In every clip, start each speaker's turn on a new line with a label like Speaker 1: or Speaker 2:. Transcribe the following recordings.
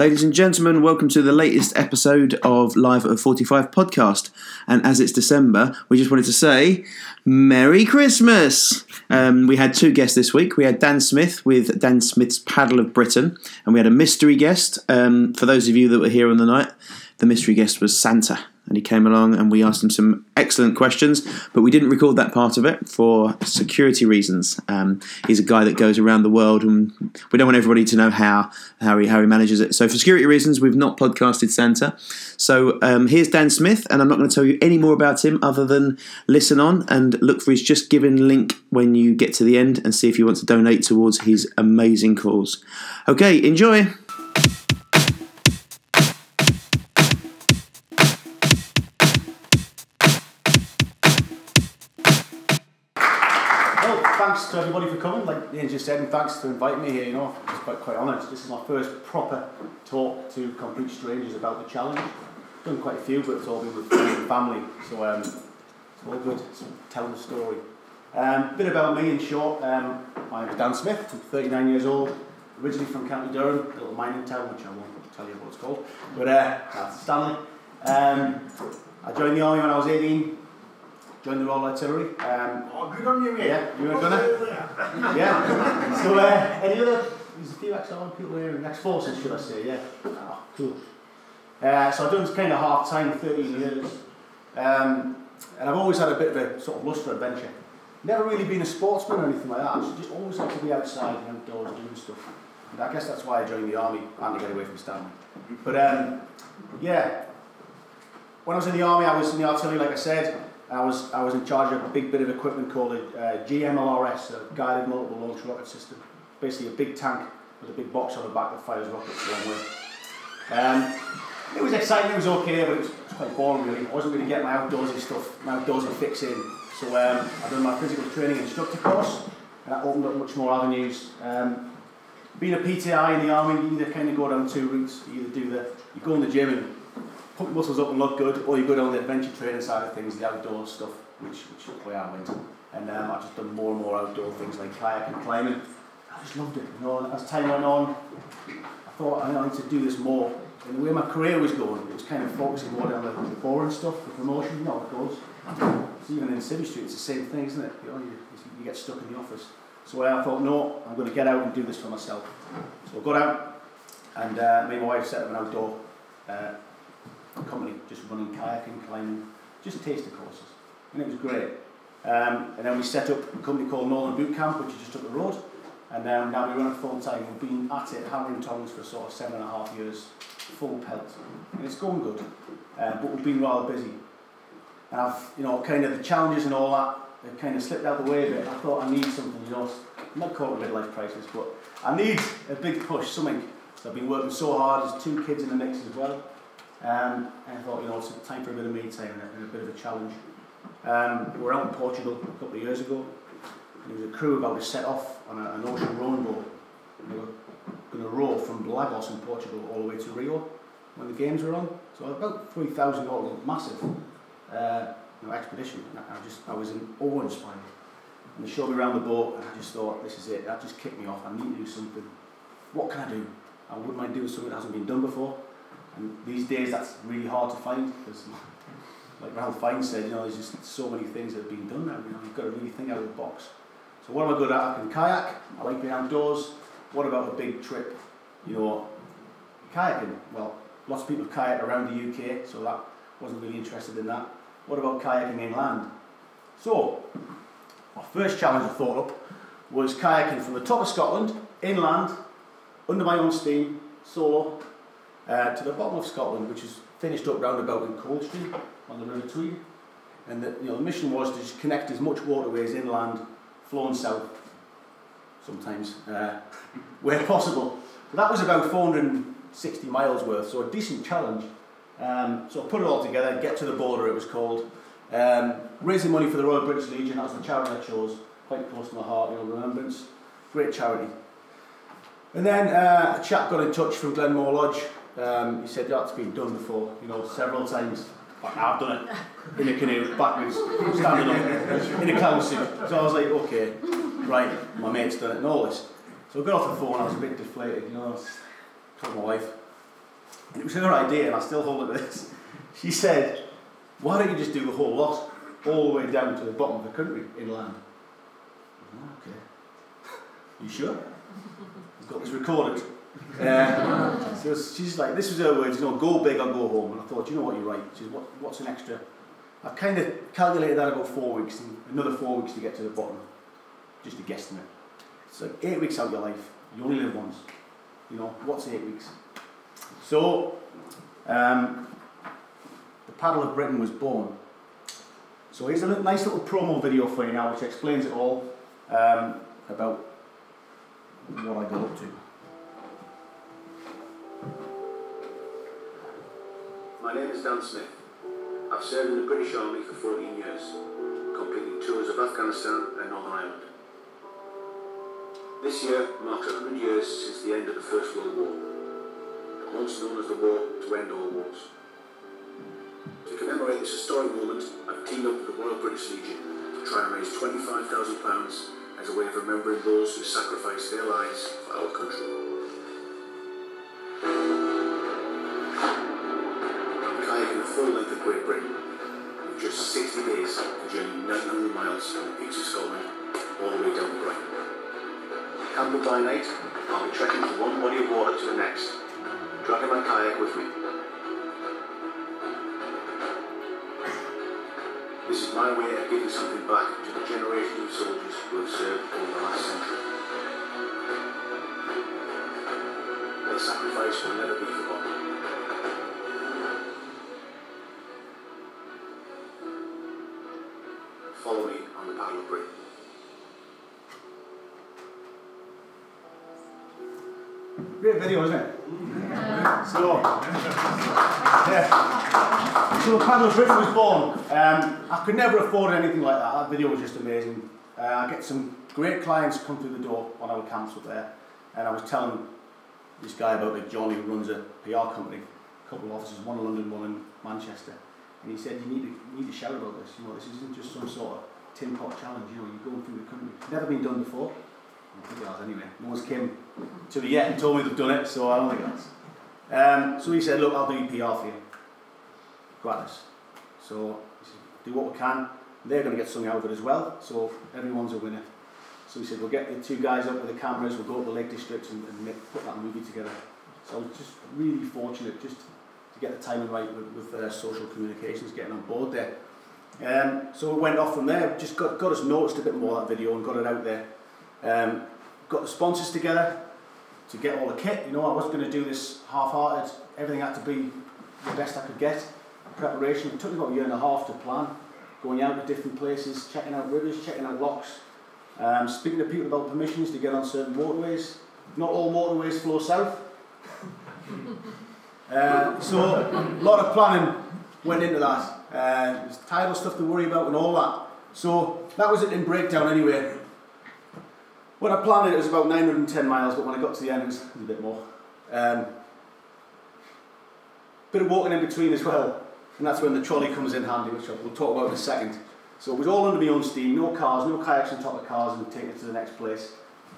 Speaker 1: Ladies and gentlemen, welcome to the latest episode of Live at 45 podcast. And as it's December, we just wanted to say Merry Christmas! Um, we had two guests this week. We had Dan Smith with Dan Smith's Paddle of Britain, and we had a mystery guest. Um, for those of you that were here on the night, the mystery guest was Santa and he came along and we asked him some excellent questions, but we didn't record that part of it for security reasons. Um, he's a guy that goes around the world, and we don't want everybody to know how how he how he manages it. So for security reasons, we've not podcasted Santa. So um, here's Dan Smith, and I'm not going to tell you any more about him other than listen on and look for his JustGiving link when you get to the end and see if you want to donate towards his amazing cause. Okay, enjoy.
Speaker 2: To everybody for coming. Like Ian just said, and thanks for inviting me here. You know, it's quite quite honoured. This is my first proper talk to complete strangers about the challenge. Done quite a few, but it's all been with friends and family. So um, it's all good. It's telling the story. Um, bit about me in short. Um, my Dan Smith. I'm 39 years old. Originally from County Durham, a little mining town, which I won't tell you what it's called. But uh, that's Stanley. Um, I joined the army when I was 18. Joined the Royal Artillery. Um,
Speaker 3: Oh, good on you, mate.
Speaker 2: yeah, you were gonna. Yeah. So, uh, any other? There's a few ex-army people here, and ex-forces, should I say? Yeah. Oh, cool. Uh, so I've done this kind of half time, 13 years, um, and I've always had a bit of a sort of lust for adventure. Never really been a sportsman or anything like that. I just always like to be outside and outdoors doing stuff. And I guess that's why I joined the army and to get away from Stanley. But um, yeah, when I was in the army, I was in the artillery, like I said. I was I was in charge of a big bit of equipment called a uh, GMLRS, a guided multiple launch rocket system. Basically, a big tank with a big box on the back that fires rockets long way. Um, it was exciting, it was okay, but it was, it was quite boring really. I wasn't going really getting my outdoorsy stuff, my outdoorsy fix in. So um, I done my physical training instructor course, and that opened up much more avenues. Um, being a PTI in the army, you either kind of go down two routes. You either do the, you go in the gym and pump muscles up and look good, or you go down the adventure training side of things, the outdoor stuff, which which where I went. And um, I've just done more and more outdoor things like kayak and climbing. I just loved it. You know, as time went on, I thought I need to do this more. And the way my career was going, it was kind of focusing more down the, boring stuff, the promotion, you know how it. It's even in Civvy Street, it's the same thing, isn't it? You know, you, you get stuck in the office. So I thought, no, I'm going to get out and do this for myself. So I got out, and uh, me and my wife set up an outdoor uh, company, just running kayaking, climbing, just taster courses, and it was great. Um, and then we set up a company called Northern Boot Camp, which is just up the road, and um, now we run it full time. We've been at it, hammer and tongs, for sort of seven and a half years, full pelt, and it's going good. Uh, but we've been rather busy, and I've, you know, kind of the challenges and all that, they've kind of slipped out the way a bit. I thought I need something, you know, I'm not in a midlife crisis, but I need a big push, something. So I've been working so hard. There's two kids in the mix as well. Um, and I thought, you know, it's time for a bit of me time and a, and a bit of a challenge. Um, we were out in Portugal a couple of years ago. And there was a crew about to set off on a, an ocean rowing boat. And they were going to row from Lagos in Portugal all the way to Rio when the games were on. So about 3,000 dollars, massive uh, you know, expedition. And I just, I was in awe inspired. And they showed me around the boat, and I just thought, this is it. That just kicked me off. I need to do something. What can I do? I wouldn't mind doing something that hasn't been done before. And these days, that's really hard to find because, like Ralph Fiennes said, you know, there's just so many things that have been done now. You know, you've got to really think out of the box. So what am I good at? I can kayak. I like being outdoors. What about a big trip? You know, kayaking. Well, lots of people kayak around the UK, so that wasn't really interested in that. What about kayaking inland? So, my first challenge I thought up was kayaking from the top of Scotland, inland, under my own steam, solo, uh, to the bottom of Scotland, which is finished up roundabout in Coldstream on the River Tweed. And the, you know, the mission was to connect as much waterways inland, flowing south, sometimes, uh, where possible. That was about 460 miles worth, so a decent challenge. Um, so I put it all together, get to the border, it was called. Um, raising money for the Royal British Legion, that was the charity I chose, quite close to my heart, you know, remembrance. Great charity. And then uh, a chap got in touch from Glenmore Lodge. Um, he said, it's been done before, you know, several times. I've done it in a canoe, backwards, standing up, in a clown suit. So I was like, okay, right, my mate's done it and all this. So I got off the phone, I was a bit deflated, you know. Told my wife, And it was her idea, and I still hold it to this. She said, Why don't you just do the whole lot, all the way down to the bottom of the country, inland? Okay. You sure? I've got this recorded. Uh, so she's like, this was her words, you know, go big or go home. And I thought, you know what, you're right. She said, what, what's an extra? I've kind of calculated that about four weeks, and another four weeks to get to the bottom, just a guesstimate. It's like eight weeks out of your life. You only live once. You know, what's eight weeks? So, um, the Paddle of Britain was born. So here's a little, nice little promo video for you now, which explains it all um, about what I got up to.
Speaker 3: My name is Dan Smith. I've served in the British Army for 14 years, completing tours of Afghanistan and Northern Ireland. This year marks 100 years since the end of the First World War, once known as the War to End All Wars. To commemorate this historic moment, I've teamed up with the Royal British Legion to try and raise £25,000 as a way of remembering those who sacrificed their lives for our country. Night, I'll be trekking from one body of water to the next, dragging my kayak with me. This is my way of giving something back to the generations of soldiers who have served over the last century. Their sacrifice will never be
Speaker 2: Great video, isn't it? So, yeah. So the Paddle of Britain was born. Um, I could never afford anything like that. That video was just amazing. Uh, I get some great clients come through the door on our camps up there, and I was telling this guy about it, John, who runs a PR company, a couple of offices, one in London, one in Manchester, and he said, "You need to you need to shout about this. You know, this isn't just some sort of tin pot challenge. You know, you're going through the country. It's never been done before." Anyway. No one's came to me yet and told me they've done it, so I don't think it has. Um, so he said, look, I'll do your PR for you. Gratis. So said, do what we can. They're going to get something out of it as well, so everyone's a winner. So he said, we'll get the two guys up with the cameras, we'll go to the Lake District and, and make, put that movie together. So I was just really fortunate just to get the timing right with, with uh, social communications, getting on board there. Um, so it went off from there, just got, got us noticed a bit more that video and got it out there. Um, got the sponsors together to get all the kit. You know, I wasn't going to do this half-hearted. Everything had to be the best I could get. Preparation. It took me about a year and a half to plan. Going out to different places, checking out rivers, checking out locks, um, speaking to people about permissions to get on certain waterways. Not all waterways flow south. Uh, so a lot of planning went into that. Uh, there's tidal stuff to worry about and all that. So that was it in breakdown anyway. When I planned it, it was about 910 miles, but when I got to the end, it was, a bit more. Um, bit of walking in between as well, and that's when the trolley comes in handy, which we'll talk about in a second. So it was all under my own steam, no cars, no kayaks on top of cars and take it to the next place.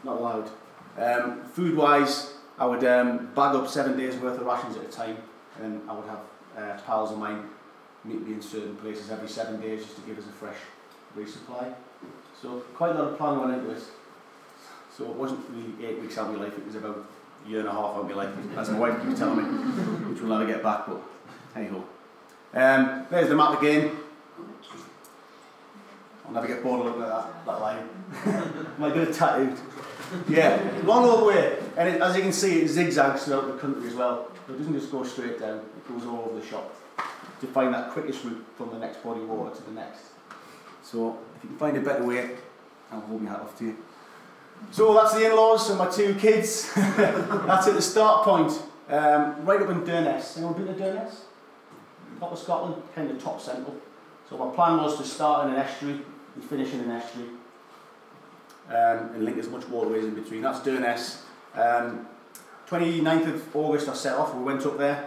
Speaker 2: Not allowed. Um, food wise, I would um, bag up seven days worth of rations at a time, and I would have uh, pals of mine meet me in certain places every seven days just to give us a fresh resupply. So quite a lot of planning went into it. So it wasn't really eight weeks out of my life, it was about a year and a half out of my life, as my wife keeps telling me, which we'll never get back, but anyhow. Um, there's the map again. I'll never get bored of looking at that, that line. Am I good at tattooed? Yeah, long all the way. And it, as you can see, it zigzags throughout the country as well. It doesn't just go straight down, it goes all over the shop to find that quickest route from the next body of water to the next. So if you can find a better way, I'll hold my hat off to you. So that's the in-laws and my two kids. that's at the start point, um, right up in Durness. Anyone been to Durness? Top of Scotland, kind of top central. So my plan was to start in an estuary and finish in an estuary, um, and link as much waterways in between. That's Durness. Um, 29th of August I set off, we went up there.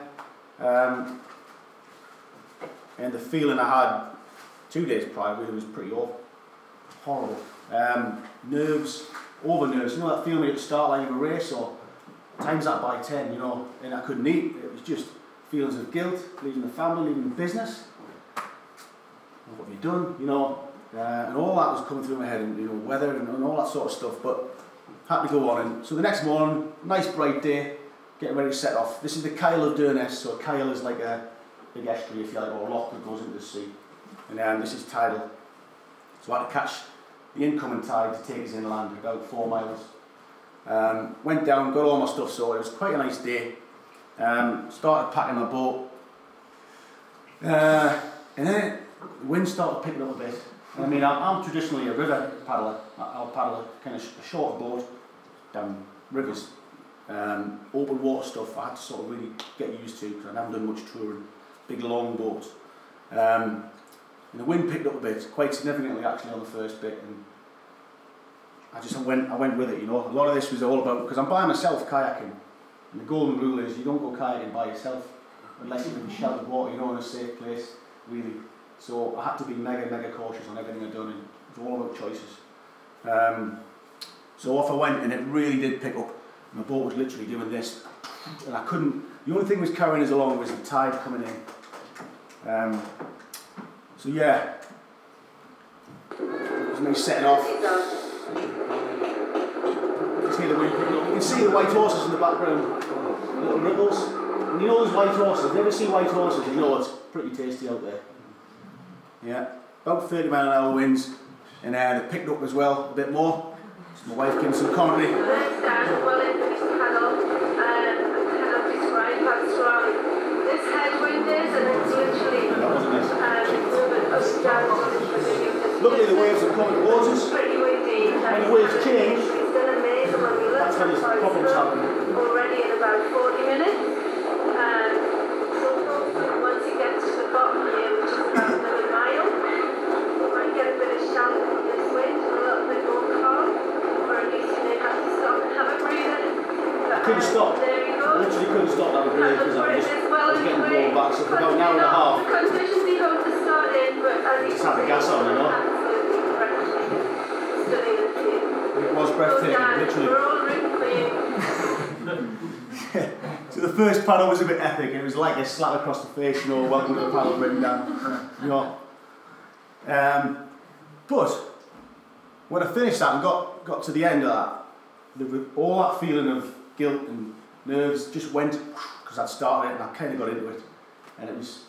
Speaker 2: Um, and the feeling I had two days prior really was pretty awful. Horrible. Um, nerves, over. You know that feeling at the start line of a race or times that by 10, you know, and I couldn't eat. It was just feelings of guilt, leaving the family, leaving the business. What have you done? You know, uh, and all that was coming through my head, and you know, weather and, and all that sort of stuff. But had to go on. And so the next morning, nice bright day, getting ready to set off. This is the Kyle of Durness. So Kyle is like a big estuary, if you like, or a lock that goes into the sea. And um, this is tidal. So I had to catch the incoming tide to take us inland, about four miles. Um, went down, got all my stuff sorted. It was quite a nice day. Um, started packing my boat. Uh, and then the wind started picking up a bit. I mean, I'm, I'm traditionally a river paddler. I'll paddle a kind of sh- a short boat down rivers. Um, open water stuff I had to sort of really get used to because I haven't done much touring. Big long boats. Um, and the wind picked up a bit, quite significantly actually on the first bit. And I just went, I went with it, you know. A lot of this was all about, because I'm by myself kayaking. And the golden rule is you don't go kayaking by yourself unless you're in sheltered water, you know, in a safe place, really. So I had to be mega, mega cautious on everything I'd done, and it was all about choices. Um, so off I went, and it really did pick up. My boat was literally doing this, and I couldn't. The only thing was carrying us along was the tide coming in. Um, so yeah, was me setting off. You can see the. You can see the white horses in the background, little ripples. And you know those white horses. If you see white horses, you know it's pretty tasty out there. Yeah, about 30 mile an hour winds, and uh, they picked up as well a bit more. So my wife came some commentary.
Speaker 4: Let's start well into this panel. Um, I cannot describe how strong this headwind is, and it's literally
Speaker 2: That wasn't it.
Speaker 4: um, moving up and down. It's
Speaker 2: Luckily the waves coming towards us.
Speaker 4: pretty
Speaker 2: the waves change,
Speaker 4: It's been amazing when we
Speaker 2: That's when
Speaker 4: at
Speaker 2: these problems happen.
Speaker 4: already in about 40 minutes. Um, once it gets to the bottom here, which is about another mile, might get a bit of from this wind, a little bit more calm, or at least you may have to stop and have a breather. But,
Speaker 2: couldn't
Speaker 4: um,
Speaker 2: stop.
Speaker 4: There you go.
Speaker 2: I literally couldn't stop that breathing because I was, I was getting blown back. So for about an hour and a half, first paddle was a bit epic. It was like a slap across the face, you know, welcome to the paddle written down. You know. Um, but when I finished that and got, got to the end of that, the, all that feeling of guilt and nerves just went because I'd started it and I kind of got into it, and it was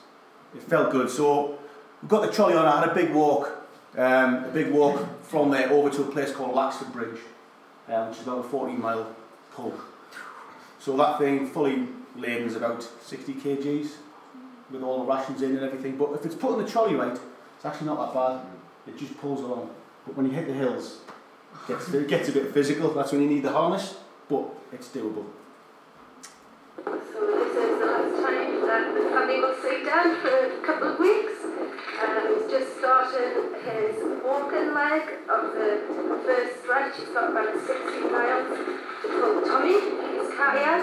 Speaker 2: it felt good. So we got the trolley on. I had a big walk, um, a big walk from there over to a place called Laxford Bridge, um, which is about a 14 mile pull. So that thing fully laden is about 60 kgs with all the rations in and everything. But if it's put on the trolley right, it's actually not that bad. It just pulls along. But when you hit the hills, it gets, it gets a bit physical. That's when you need the harness. But it's doable.
Speaker 4: So this is the last time that the will down for a couple of weeks. Um, he's just started his walking leg of the first stretch. He's got about 60 miles to pull Tommy, and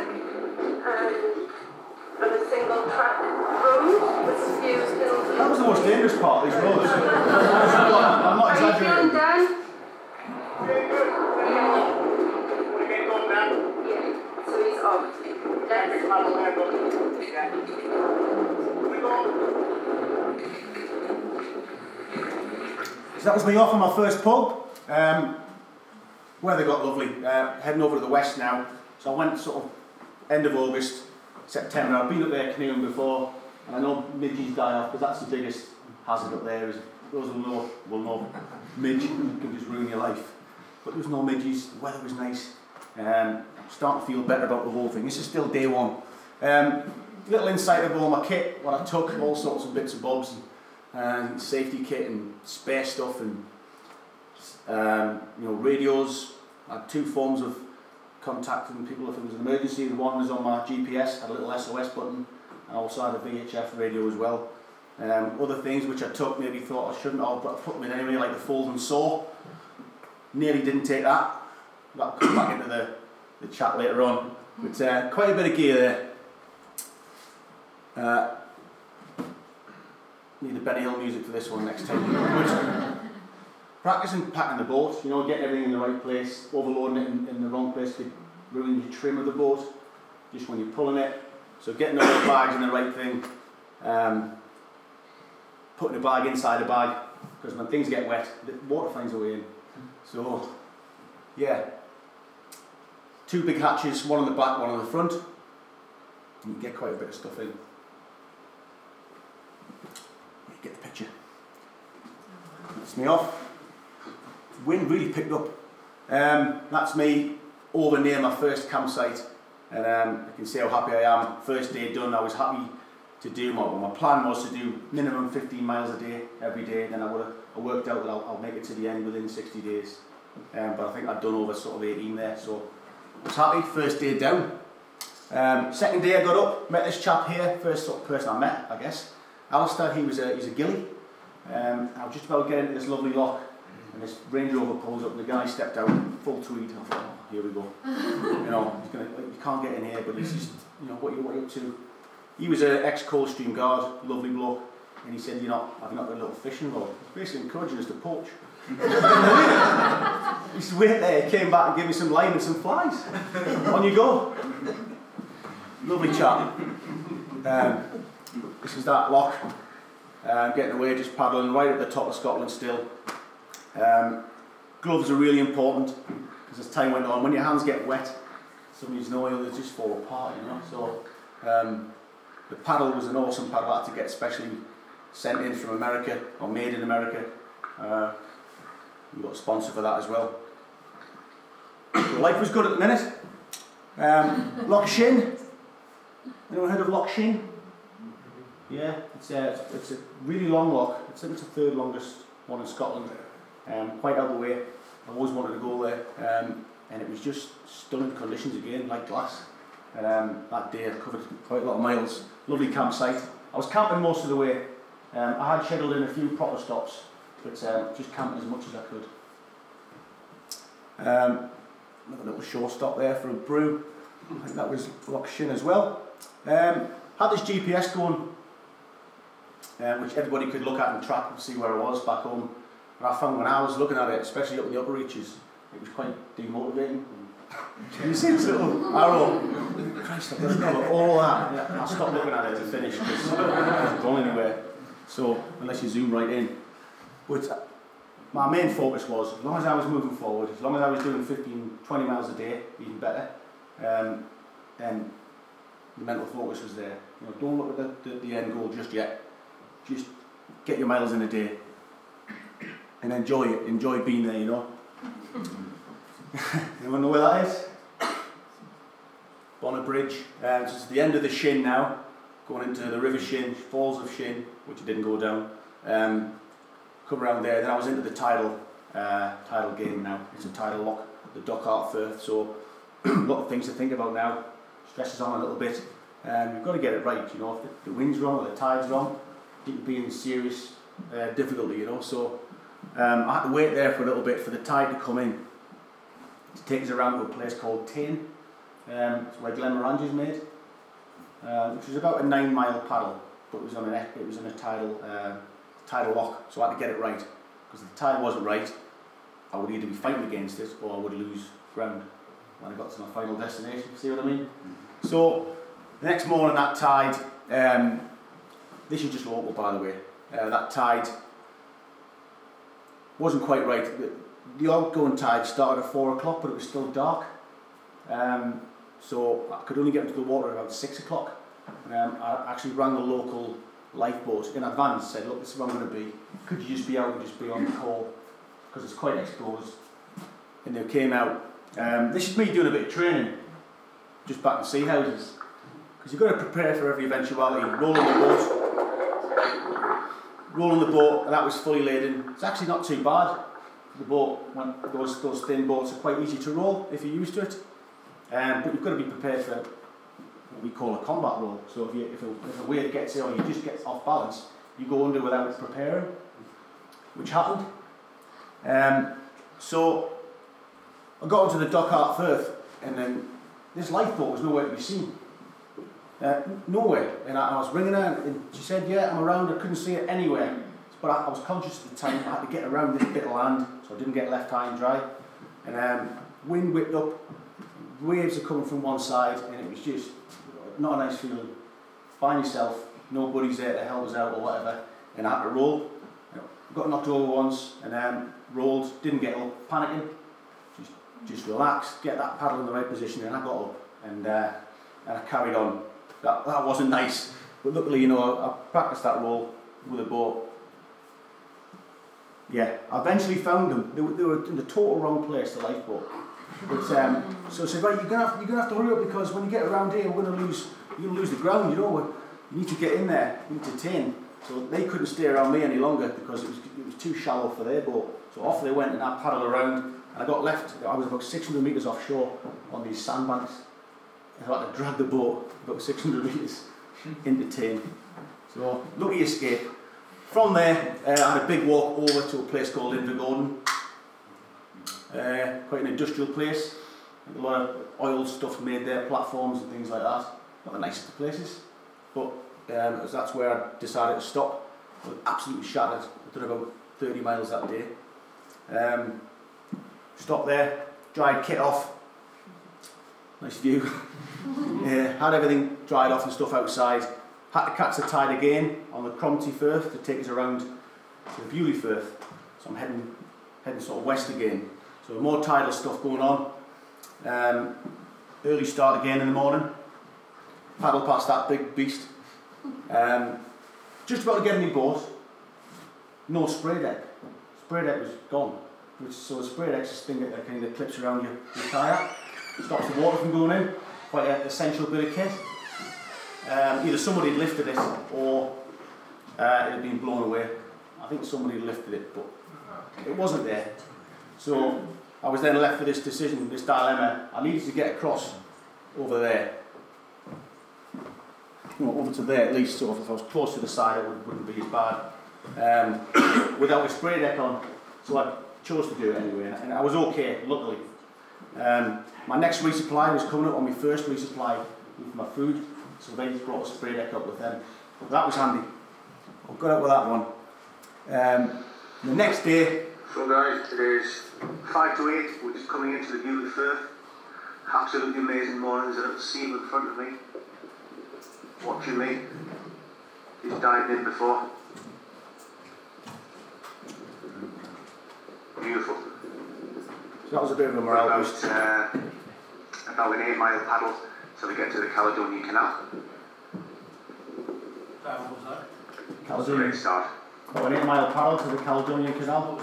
Speaker 4: on a single track road with a few hills.
Speaker 2: That was the most dangerous part of these roads. I'm not
Speaker 4: Are you feeling
Speaker 2: exaggerating.
Speaker 4: down?
Speaker 3: Very good. We can go back.
Speaker 4: Yeah. So he's off. That's
Speaker 3: Paddle up. Go.
Speaker 2: So that was me off on my first pull. Um, weather got lovely. Uh, heading over to the west now. So I went sort of end of August, September. I've been up there canoeing before, and I know midges die off because that's the biggest hazard up there. Is those will know will know midge can just ruin your life. But there was no midges. The weather was nice. Um, I'm starting to feel better about the whole thing. This is still day one. Um, little insight of all my kit, what I took, all sorts of bits and bobs, and, and safety kit and spare stuff and um, you know radios. I had two forms of contacting people if it was an emergency. The one was on my GPS, had a little SOS button, and also had a VHF radio as well. Um, other things which I took, maybe thought I shouldn't have, but I put them in anyway, like the folding saw. Nearly didn't take that. That'll come back into the, the chat later on. But uh, quite a bit of gear there. Uh, need the Benny Hill music for this one next time. Practicing packing the boat, you know, getting everything in the right place, overloading it in, in the wrong place could ruin your trim of the boat, just when you're pulling it. So getting all the bags in the right thing, um, putting a bag inside a bag, because when things get wet, the water finds a way in. So, yeah. Two big hatches, one on the back, one on the front. You get quite a bit of stuff in. You get the picture. That's me off. Wind really picked up. Um, that's me over near my first campsite, and um, you can see how happy I am. First day done, I was happy to do my, well, my plan was to do minimum 15 miles a day every day, then I would I worked out that I'll, I'll make it to the end within 60 days. Um, but I think I'd done over sort of 18 there, so I was happy. First day down. Um, second day I got up, met this chap here, first sort of person I met, I guess. Alistair, he was a, he's a gilly. Um, I was just about getting into this lovely lock, and this Range Rover pulls up, and the guy stepped out, full tweed. I thought, oh, here we go. you know, he's gonna, you can't get in here, but he's just, you know, what you what you up to? He was an ex Coldstream guard, lovely bloke, and he said, you know, I've not got a little fishing rod? Basically encouraging us to poach. he said, wait there, he came back and gave me some line and some flies. On you go. Lovely chap. Um, this is that lock. Um, getting away, just paddling right at the top of Scotland still. Um, gloves are really important because as time went on, when your hands get wet, some these oil they just fall apart, you know. So um, the paddle was an awesome paddle. I had to get specially sent in from America or made in America. Uh, we got sponsor for that as well. Life was good at the minute. Um, Loch Shin. Anyone heard of Loch Shin? Yeah, it's a, it's a really long loch. I think it's the third longest one in Scotland. Um, quite out of the way. I always wanted to go there. Um, and it was just stunning conditions again, like glass. Um, that day I covered quite a lot of miles. Lovely campsite. I was camping most of the way. Um, I had scheduled in a few proper stops, but um, just camping as much as I could. Um, another little shore stop there for a brew. I think that was Loch Shin as well. Um, had this GPS going, uh, which everybody could look at and track and see where I was back home. I found when I was looking at it, especially up in the upper reaches, it was quite demotivating. you see this little arrow? Christ, I've got to cover all that. Yeah, I stopped looking at it to finish because it wasn't going anywhere. So, unless you zoom right in. But my main focus was, as long as I was moving forward, as long as I was doing 15, 20 miles a day, even better, um, and the mental focus was there. You know, don't look at the, the, the end goal just yet. Just get your miles in a day and enjoy it. Enjoy being there, you know. Anyone know where that is? Bonar Bridge. So it's the end of the Shin now, going into the River Shin, Falls of Shin, which didn't go down. Um, come around there. Then I was into the tidal uh, tidal game now. It's a tidal lock, the Dornoch Firth. So a lot of things to think about now. Stresses on a little bit. Um, you've got to get it right. You know, if the, the wind's wrong or the tide's wrong, you can be in serious uh, difficulty. You know, so um, I had to wait there for a little bit for the tide to come in to take us around to a place called Tain. Um, it's where Glenmorangie is made, uh, which was about a nine mile paddle, but it was on an it was in a tidal uh, tidal lock, so I had to get it right because if the tide wasn't right, I would either be fighting against it or I would lose ground when I got to my final destination. See what I mean? So the next morning, that tide. Um, this is just local, by the way. Uh, that tide wasn't quite right. The, outgoing tide started at four o'clock, but it was still dark. Um, so I could only get into the water at about six o'clock. Um, I actually rang the local lifeboat in advance, said, look, this is where I'm going to be. Could you just be out and just be on the call? Because it's quite exposed. And they came out. Um, this is me doing a bit of training, just back in Seahouses. Because you've got to prepare for every eventuality. Rolling the boat, rolling the boat, and that was fully laden. It's actually not too bad. The boat, when those, those thin boats are quite easy to roll if you're used to it. Um, but you've got to be prepared for what we call a combat roll. So if, you, if, a, if a wave gets in or you just get off balance, you go under without preparing, which happened. Um, so I got onto the dock Dornoch Firth, and then this lifeboat was nowhere to be seen. Uh, nowhere. And I, I, was ringing her, and she said, Yeah, I'm around. I couldn't see it anywhere. But I, I, was conscious at the time I had to get around this bit of land, so I didn't get left high and dry. And um, wind whipped up, waves are coming from one side, and it was just not a nice feeling. Find yourself, nobody's there to help us out or whatever, and I had to roll. Got knocked over once, and then rolled, didn't get up, panicking. Just, just relax, get that paddle in the right position, and I got up, and uh, and I carried on. That, that wasn't nice, but luckily, you know, I, I practiced that roll with a boat. Yeah, I eventually found them. They were, they were in the total wrong place, the lifeboat. But, um, so I said, right, you're gonna have, you're gonna have to hurry up because when you get around here, we're gonna lose, you're gonna lose the ground. You know, you need to get in there, you need to tin. So they couldn't stay around me any longer because it was, it was too shallow for their boat. So off they went and I paddled around and I got left. I was about 600 metres offshore on these sandbanks. I had to drag the boat about 600 metres into Tain. So lucky escape. From there, uh, I had a big walk over to a place called Invergordon. Uh, quite an industrial place. A lot of oil stuff made there, platforms and things like that. Not the nicest of places, but um, that's where I decided to stop. I was absolutely shattered. I did about 30 miles that day. Um, stopped there, dried kit off. Nice view. yeah, had everything dried off and stuff outside. Had to catch the tide again on the Cromarty Firth to take us around to the Beauly Firth. So I'm heading, heading sort of west again. So more tidal stuff going on. Um, early start again in the morning. Paddle past that big beast. Um, just about to get in my boat. No spray deck. Spray deck was gone. Which, so a spray deck's this thing that kind of clips around your, your kayak. Stops the water from going in. Quite an essential bit of kit. Um, either somebody lifted it or uh, it had been blown away. I think somebody lifted it, but it wasn't there. So I was then left with this decision, this dilemma. I needed to get across over there. Well, over to there at least, so if I was close to the side, it would, wouldn't be as bad. Um, without a spray deck on, so I chose to do it anyway, and I was okay, luckily. Um, my next resupply was coming up on my first resupply with my food, so they brought a spray deck up with them. That was handy. I got up with that one. Um, the next day,
Speaker 3: So guys, is five to eight. We're just coming into the Beauly Firth. Absolutely amazing mornings. A little sea in front of me, watching me. He's dived in before. Beautiful.
Speaker 2: So that was a bit of a morale
Speaker 3: About,
Speaker 2: boost.
Speaker 3: uh, about an eight mile paddle till we get to the Caledonian Canal.
Speaker 2: Caledonian.
Speaker 3: Great start.
Speaker 2: Oh, an eight mile paddle to the Caledonian Canal.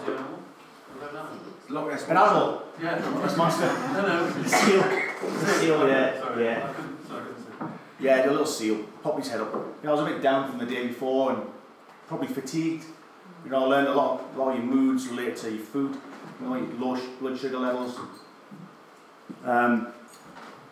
Speaker 5: Loch Ness
Speaker 2: An animal.
Speaker 5: Yeah.
Speaker 2: That's monster.
Speaker 5: No, no.
Speaker 2: Seal. Seal, yeah.
Speaker 5: Sorry,
Speaker 2: Yeah.
Speaker 5: Sorry, I couldn't see.
Speaker 2: Yeah, the little seal. Pop his head up. Yeah, I was a bit down from the day before and probably fatigued. You know, I learned a lot, a lot of your moods related to your food, you know, your low blood sugar levels. Um,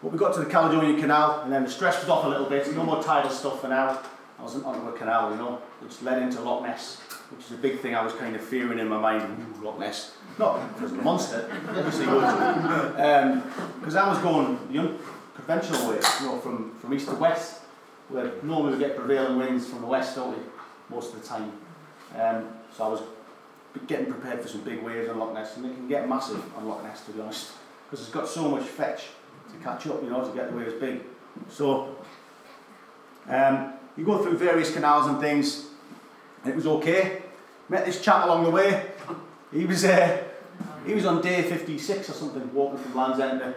Speaker 2: but we got to the Caledonian Canal and then the stress was off a little bit. No more tidal stuff for now. I wasn't onto a canal, you know, which led into Loch Ness, which is a big thing I was kind of fearing in my mind. Loch Ness. Not because of a monster, obviously. Because I was going the unconventional way, you know, from, from east to west, where normally we get prevailing winds from the west, don't we, most of the time. Um, so I was getting prepared for some big waves on Loch Ness, and they can get massive on Loch Ness, to be honest, because it's got so much fetch to catch up, you know, to get the waves big. So um, you go through various canals and things, and it was okay. Met this chap along the way. He was uh, he was on day 56 or something, walking from Land's End to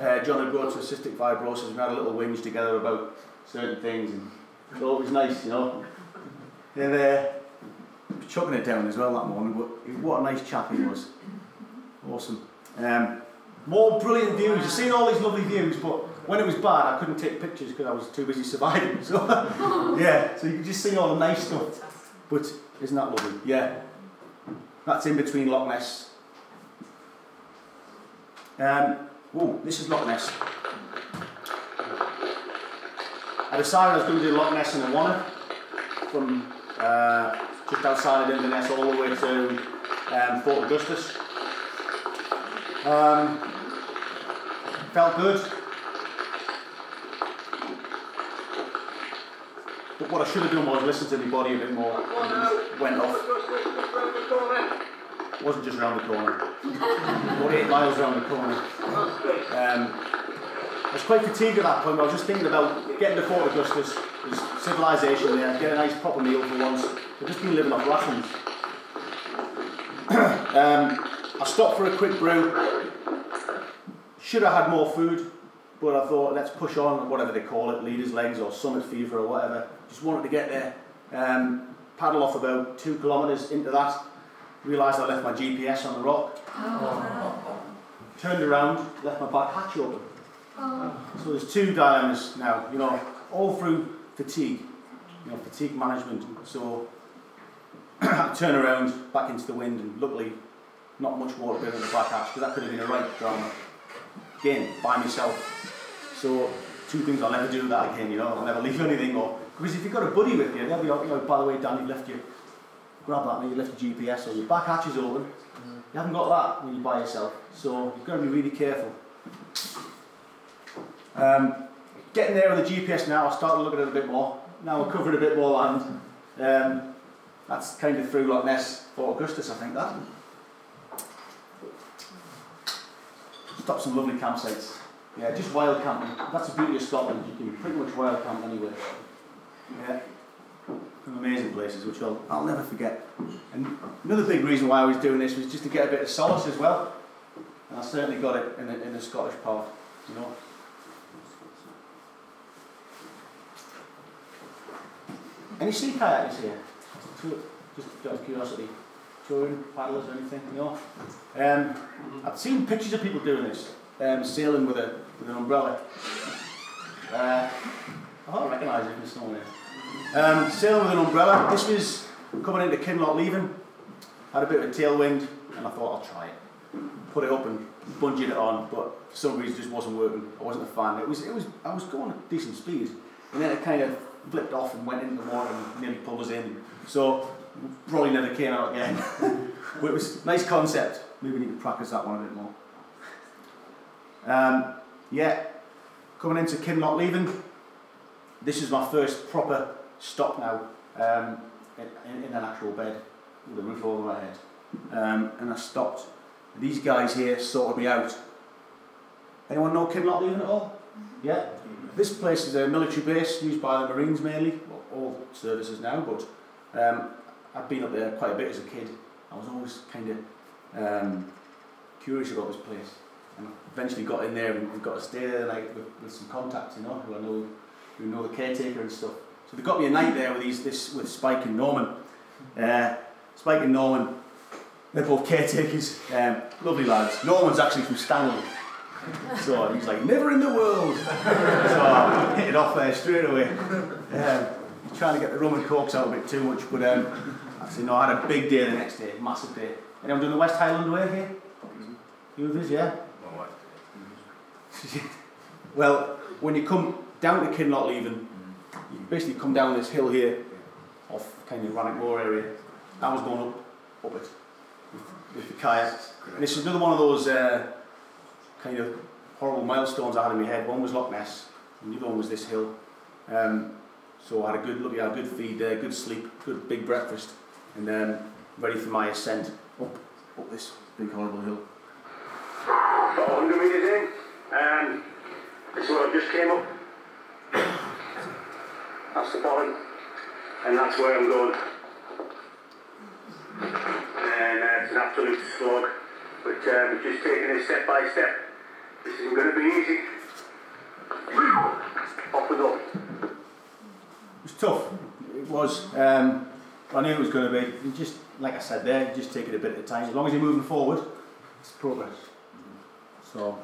Speaker 2: uh, John to a cystic fibrosis. We had a little whinge together about certain things, and it was nice, you know. And uh, chucking it down as well that morning, but what a nice chap he was. Awesome. Um, more brilliant views. You've seen all these lovely views, but when it was bad, I couldn't take pictures because I was too busy surviving. So, yeah, so you could just see all the nice stuff. But isn't that lovely? Yeah. That's in between Loch Ness. Um, oh, this is Loch Ness. I decided I was going to do Loch Ness in a Wanna from uh, just outside of Inverness all the way to um, Fort Augustus. Um, felt good. But what I should have done was listen to my body a bit more. and just went off. It wasn't just round the corner. About eight miles round the corner. Um, was quite fatigued at that point. I was just thinking about getting to Fort Augustus, there's civilization there, get a nice proper meal for once. I've just been living off rations. um, I stopped for a quick brew. Should have had more food, but I thought let's push on, whatever they call it, leader's legs or summit fever or whatever. Just wanted to get there. Um, paddle off about two kilometres into that. Realised I left my GPS on the rock. Turned around, left my back hatch open. So there's two dilemmas now, you know, all through fatigue, you know, fatigue management. So I turn around back into the wind, and luckily, not much water going in the back hatch because that could have been a right drama. Again, by myself. So two things I'll never do that again. You know, I'll never leave anything. Or because if you've got a buddy with you, they'll be, like, you know, by the way, Dan, you left your grab that, and you left your GPS, or your back hatch is open. You haven't got that when you're by yourself, so you've got to be really careful. Um, getting there with the GPS now, I started looking at it a bit more. Now we're covering a bit more land. Um, that's kind of through Loch Ness, Fort Augustus, I think that. Stop some lovely campsites. Yeah, just wild camping. That's the beauty of Scotland. You can pretty much wild camp anywhere. Yeah, some amazing places which I'll, I'll never forget. And another big reason why I was doing this was just to get a bit of solace as well. And I certainly got it in the, in the Scottish part, you know. Any sea kayakers here? Just out of curiosity. Touring, paddlers or anything, No? Um, I've seen pictures of people doing this, um, sailing with, a, with an umbrella. Uh, I don't recognise it from somewhere. Um, sailing with an umbrella. This was coming into Kinlochleven. Had a bit of a tailwind, and I thought I'll try it. Put it up and bungeed it on, but for some reason it just wasn't working. I wasn't a fan. It was, it was, I was going at decent speed, and then it kind of flipped off and went into the water and nearly pulled us in. So probably never came out again. but it was nice concept. Maybe we need to practice that one a bit more. Um, yeah, coming into Kinlochleven. This is my first proper stop now um, in, in an actual bed with a roof over my head. Um, and I stopped. These guys here sorted me out. Anyone know Kinlochleven at all? Yeah? This place is a military base used by the Marines mainly, all services now, but um, I've been up there quite a bit as a kid. I was always kind of um, curious about this place. And eventually got in there and got to stay there the night with, with some contacts, you know, who I know who know the caretaker and stuff. So they got me a night there with these this with Spike and Norman. Uh, Spike and Norman, they're both caretakers, um, lovely lads. Norman's actually from Stanley. So he's like, never in the world. so I hit it off there straight away. Um, trying to get the rum and cokes out a bit too much, but um, actually, no, I had a big day the next day, massive day. Anyone doing the West Highland Way here? You with us, yeah? well, when you come down to Kinlochleven, you basically come down this hill here, off kind of Rannoch Moor area. I was going up, up it with, with the kayak. And this is another one of those uh, kind of horrible milestones I had in my head. One was Loch Ness, and the other one was this hill. Um, so I had a good look, I had a good feed there, good sleep, good big breakfast, and um, ready for my ascent up, up this big horrible hill.
Speaker 3: About 100 metres in, and this is I just came up. That's the bottom, and that's where I'm going. And uh, it's an absolute slog, but um, just taking it step by step. This isn't going to be easy. Off we go.
Speaker 2: It was tough. It was. Um, I knew it was going to be. Just, like I said there, just take it a bit at a time. As long as you're moving forward, it's progress. So,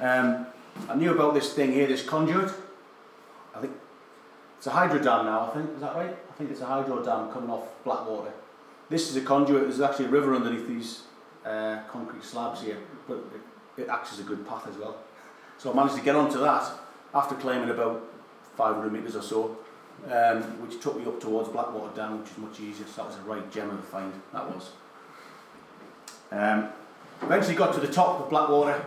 Speaker 2: um, I knew about this thing here, this conduit. I think it's a hydro dam now. I think is that right? I think it's a hydro dam coming off Blackwater. This is a conduit. There's actually a river underneath these uh, concrete slabs here, but it, acts as a good path as well. So I managed to get onto that after climbing about 500 metres or so, um, which took me up towards Blackwater Dam, which is much easier. So that was a right gem of a find. That was. Um, eventually got to the top of Blackwater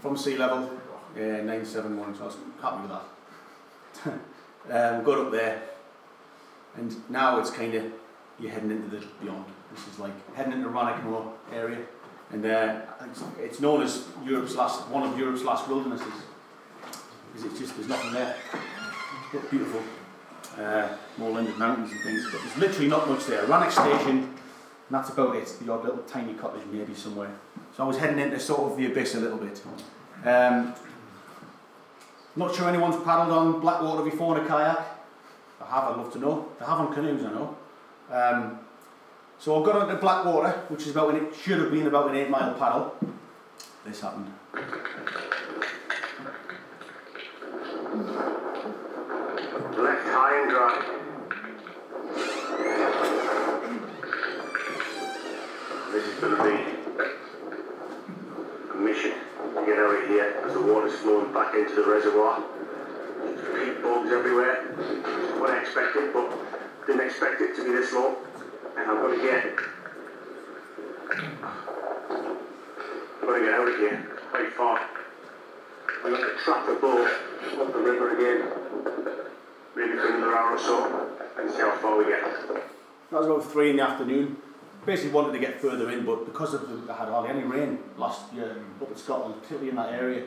Speaker 2: from sea level, uh, 971, so I was happy with that. um, got up there, and now it's kind of, you're heading into the beyond. This is like heading into Rannoch Moor area, and uh, it's, it's known as Europe's last, one of Europe's last wildernesses. because it's just there's nothing there. But beautiful, uh, more Linden Mountains and things. But there's literally not much there. Rannoch Station, and that's about it. The odd little tiny cottage maybe somewhere. So I was heading into sort of the abyss a little bit. Um, not sure anyone's paddled on Blackwater before in a kayak. I have, I'd love to know. They have on canoes, I know. Um, so I got onto Blackwater, which is about an, it should have been about an eight mile paddle. This happened.
Speaker 3: Left high and dry. This is going to be a mission to get out of here as the water's flowing back into the reservoir. Peat bogs everywhere. What I expected, but didn't expect it to be this low. And I've got to get. I've got to get out here. Quite far. I've got to trap the boat up the river again maybe for another hour or so and see how far we get.
Speaker 2: That was about three in the afternoon. Basically wanted to get further in, but because of the, I had hardly any rain last year up in Scotland, particularly in that area,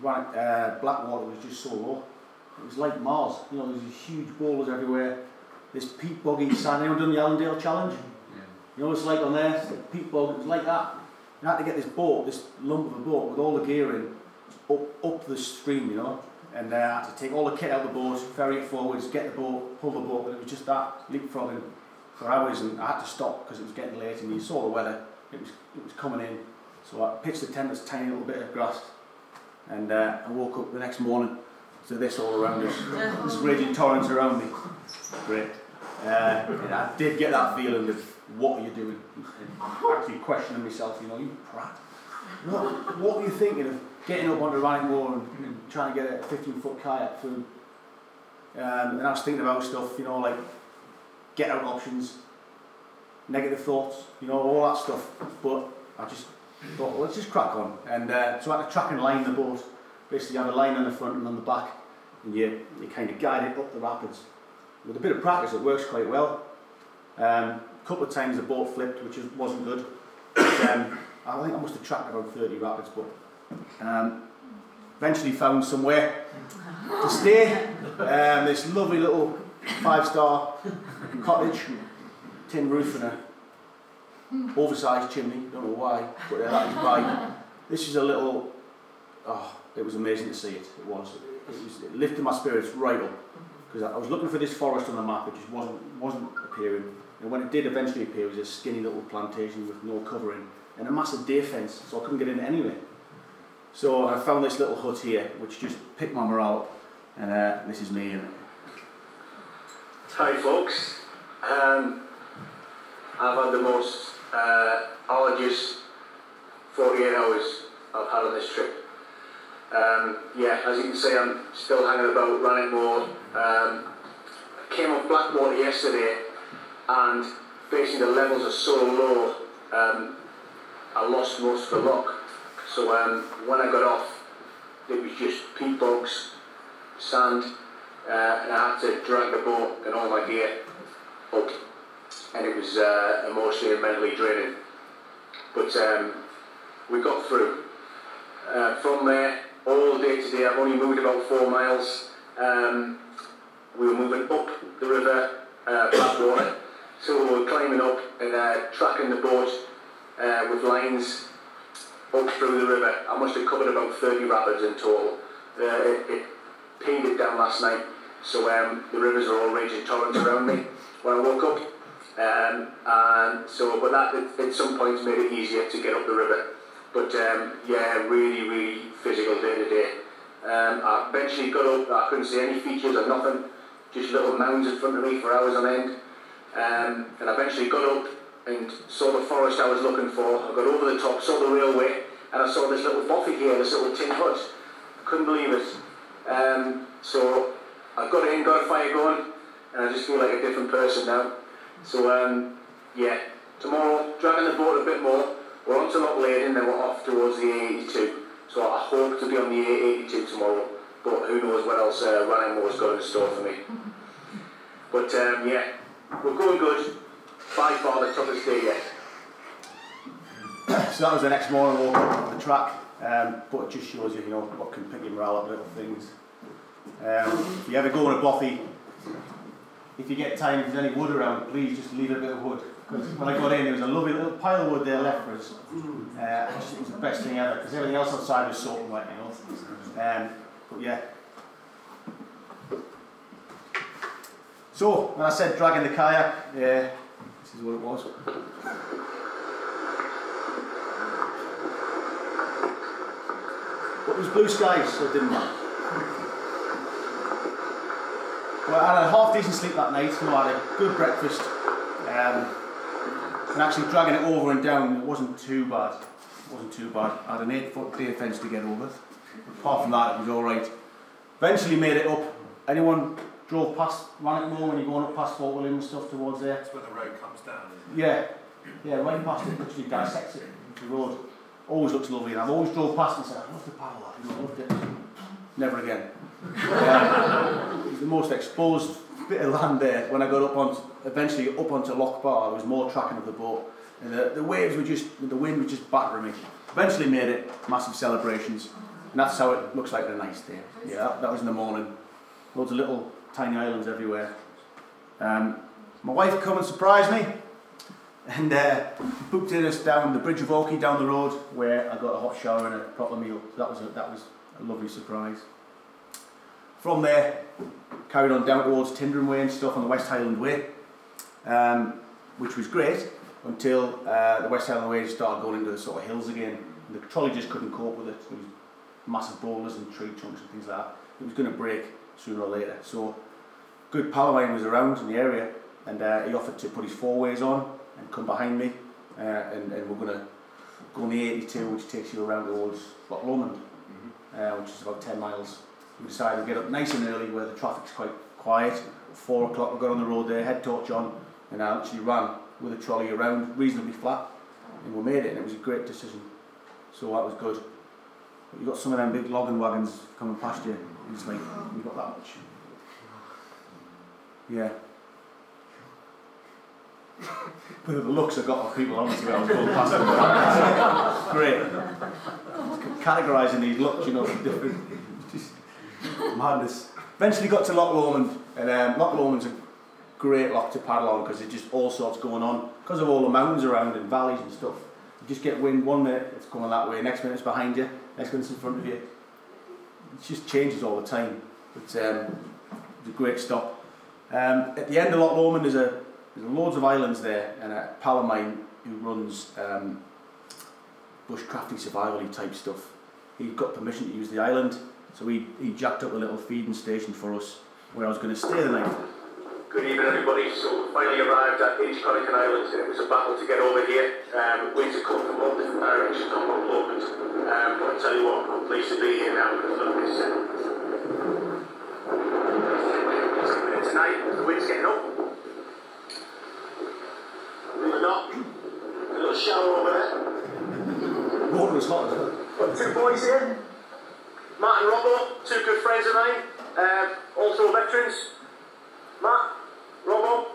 Speaker 2: ran, uh, was just so low. It was like Mars. You know, there's huge boulders everywhere. This peat boggy sand. Anyone done the Allendale Challenge? You know, it's like on there, it's like peat bog. It was like that. You had to get this boat, this lump of a boat with all the gear in, up up the stream. You know, and uh, I had to take all the kit out of the boat, ferry it forwards, get the boat, pull the boat, and it was just that leapfrogging for hours, and I had to stop because it was getting late, and you saw the weather, it was it was coming in, so I pitched the tent this tiny little bit of grass, and uh, I woke up the next morning to this all around us, this raging torrents around me, great. Uh, and I did get that feeling of what are you doing, and actually questioning myself, you know, you prat. What, what were you thinking of getting up onto Rhinewall and, and trying to get a 15 foot kayak through? Um, and I was thinking about stuff, you know, like get out options, negative thoughts, you know, all that stuff. But I just thought, well, let's just crack on. And uh, so I had to track and line the boat. Basically, you have a line on the front and on the back, and you, you kind of guide it up the rapids. With a bit of practice, it works quite well. Um, a couple of times the boat flipped, which wasn't good. Um, I think I must have tracked about 30 rapids, but um, eventually found somewhere to stay. Um, this lovely little five star cottage, tin roof and a oversized chimney. Don't know why, but uh, that is by. This is a little. Oh, it was amazing to see it. It was. It, was, it lifted my spirits right up because I was looking for this forest on the map. It just wasn't wasn't appearing. And when it did eventually appear, it was a skinny little plantation with no covering and a massive deer fence, so I couldn't get in anyway. So I found this little hut here, which just picked my morale up, and uh, this is me. And
Speaker 3: Hi folks, um, I've had the most uh, allergies 48 hours I've had on this trip. Um, yeah, as you can see I'm still hanging about Rannoch Um, I came off Blackwater yesterday and basically the levels are so low um, I lost most of the lock. So um, when I got off it was just peat bogs, sand, uh, and I had to drag the boat and all my gear up, and it was uh, emotionally and mentally draining. But um, we got through. Uh, from there, all day today, I've only moved about four miles. Um, we were moving up the river, uh, Blackwater, so we were climbing up and uh, tracking the boat uh, with lines up through the river. I must have covered about 30 rapids in total. Uh, it, it it down last night, so um, the rivers are all raging torrents around me when I woke up. Um, and so, but that at, at some points made it easier to get up the river. But um, yeah, really, really physical day to day. Um, I eventually got up, I couldn't see any features or nothing, just little mounds in front of me for hours on end. Um, and I eventually got up and saw the forest I was looking for. I got over the top, saw the railway, and I saw this little bothy here, this little tin hut. Couldn't believe it. Um, so I got in, got a fire going, and I just feel like a different person now. So um, yeah, tomorrow dragging the boat a bit more. We're on to Loch Laidon, then we're off towards the A82. So I hope to be on the A82 tomorrow, but who knows what else uh, Ryan got in store for me. But um, yeah, we're going good. By far the toughest day yet.
Speaker 2: so that was the next morning walk up the track. Um, but it just shows you, you know, what can pick your morale up, little things. Um, if you ever go on a bothy, if you get time, if there's any wood around, please just leave a bit of wood. When I got in, there was a lovely little pile of wood there left for us. Uh, it was the best thing ever because everything else outside was soaking wet, you know. Um, but yeah. So, when I said dragging the kayak, yeah, this is what it was. But it was blue skies, so it didn't matter. Well, I had a half decent sleep that night, you I had a good breakfast. Um, and actually dragging it over and down, it wasn't too bad. It wasn't too bad. I had an eight foot deer fence to get over. Apart from that, it was alright. Eventually made it up. Anyone drove past Rannoch Moor when you're going up past Fort William and stuff towards there?
Speaker 5: That's where the road comes down, isn't it?
Speaker 2: Yeah, yeah, right past it, literally dissects it, the road. Always looks lovely, and I've always drove past and said, I love the that, I loved it. Never again. Um, it the most exposed bit of land there. When I got up on, eventually up onto Loch Ba, there was more tracking of the boat, and the, the waves were just, the wind was just battering me. Eventually made it, massive celebrations, and that's how it looks like on a nice day. Yeah, that, was in the morning. Loads of little tiny islands everywhere. Um, my wife come and surprised me and uh, booked us down the Bridge of Orchy down the road where I got a hot shower and a proper meal. So that was a, that was a lovely surprise. From there, carried on down towards Tyndrum Way and stuff on the West Highland Way, um, which was great until uh, the West Highland Way started going into the sort of hills again. And the trolley just couldn't cope with it. There was massive boulders and tree trunks and things like that. It was going to break sooner or later. So, good pal of mine was around in the area, and uh, he offered to put his four ways on and come behind me, uh, and, and we're going to go on the 82, which takes you around towards Loch Lomond, uh, which is about 10 miles. We decided to get up nice and early where the traffic's quite quiet. 4 o'clock, we got on the road there, head torch on, and I actually ran with a trolley around reasonably flat, and we made it, and it was a great decision. So that was good. But you got some of them big logging wagons coming past you, and it's like, you got that much. Yeah. But the looks I got of people, honestly, I was going past them. Great. Categorising these looks, you know, different. Madness. Eventually got to Loch Lomond, and um, Loch Lomond's a great loch to paddle on because there's just all sorts going on. Because of all the mountains around and valleys and stuff. You just get wind one minute, it's going that way, next minute it's behind you, next minute it's in front of you. It just changes all the time. But um, it's a great stop. Um, at the end of Loch Lomond there's a there's loads of islands there, and a pal of mine who runs um, bushcrafting survival type stuff. He got permission to use the island, so he, he jacked up a little feeding station for us where I was going to stay the night.
Speaker 3: Good evening, everybody. So we finally arrived at Inchcollican Island. It was a battle to get over here. Um, winds have come from all different directions on Loch Lomond. Um, but I tell you what, I'm pleased to be here now because look, this uh, tonight the wind's getting up. Believe it or not, a little shower over there.
Speaker 2: Water was hot.
Speaker 3: Got two boys here. Matt and Robbo, two good friends of mine, um, also veterans. Matt, Robbo.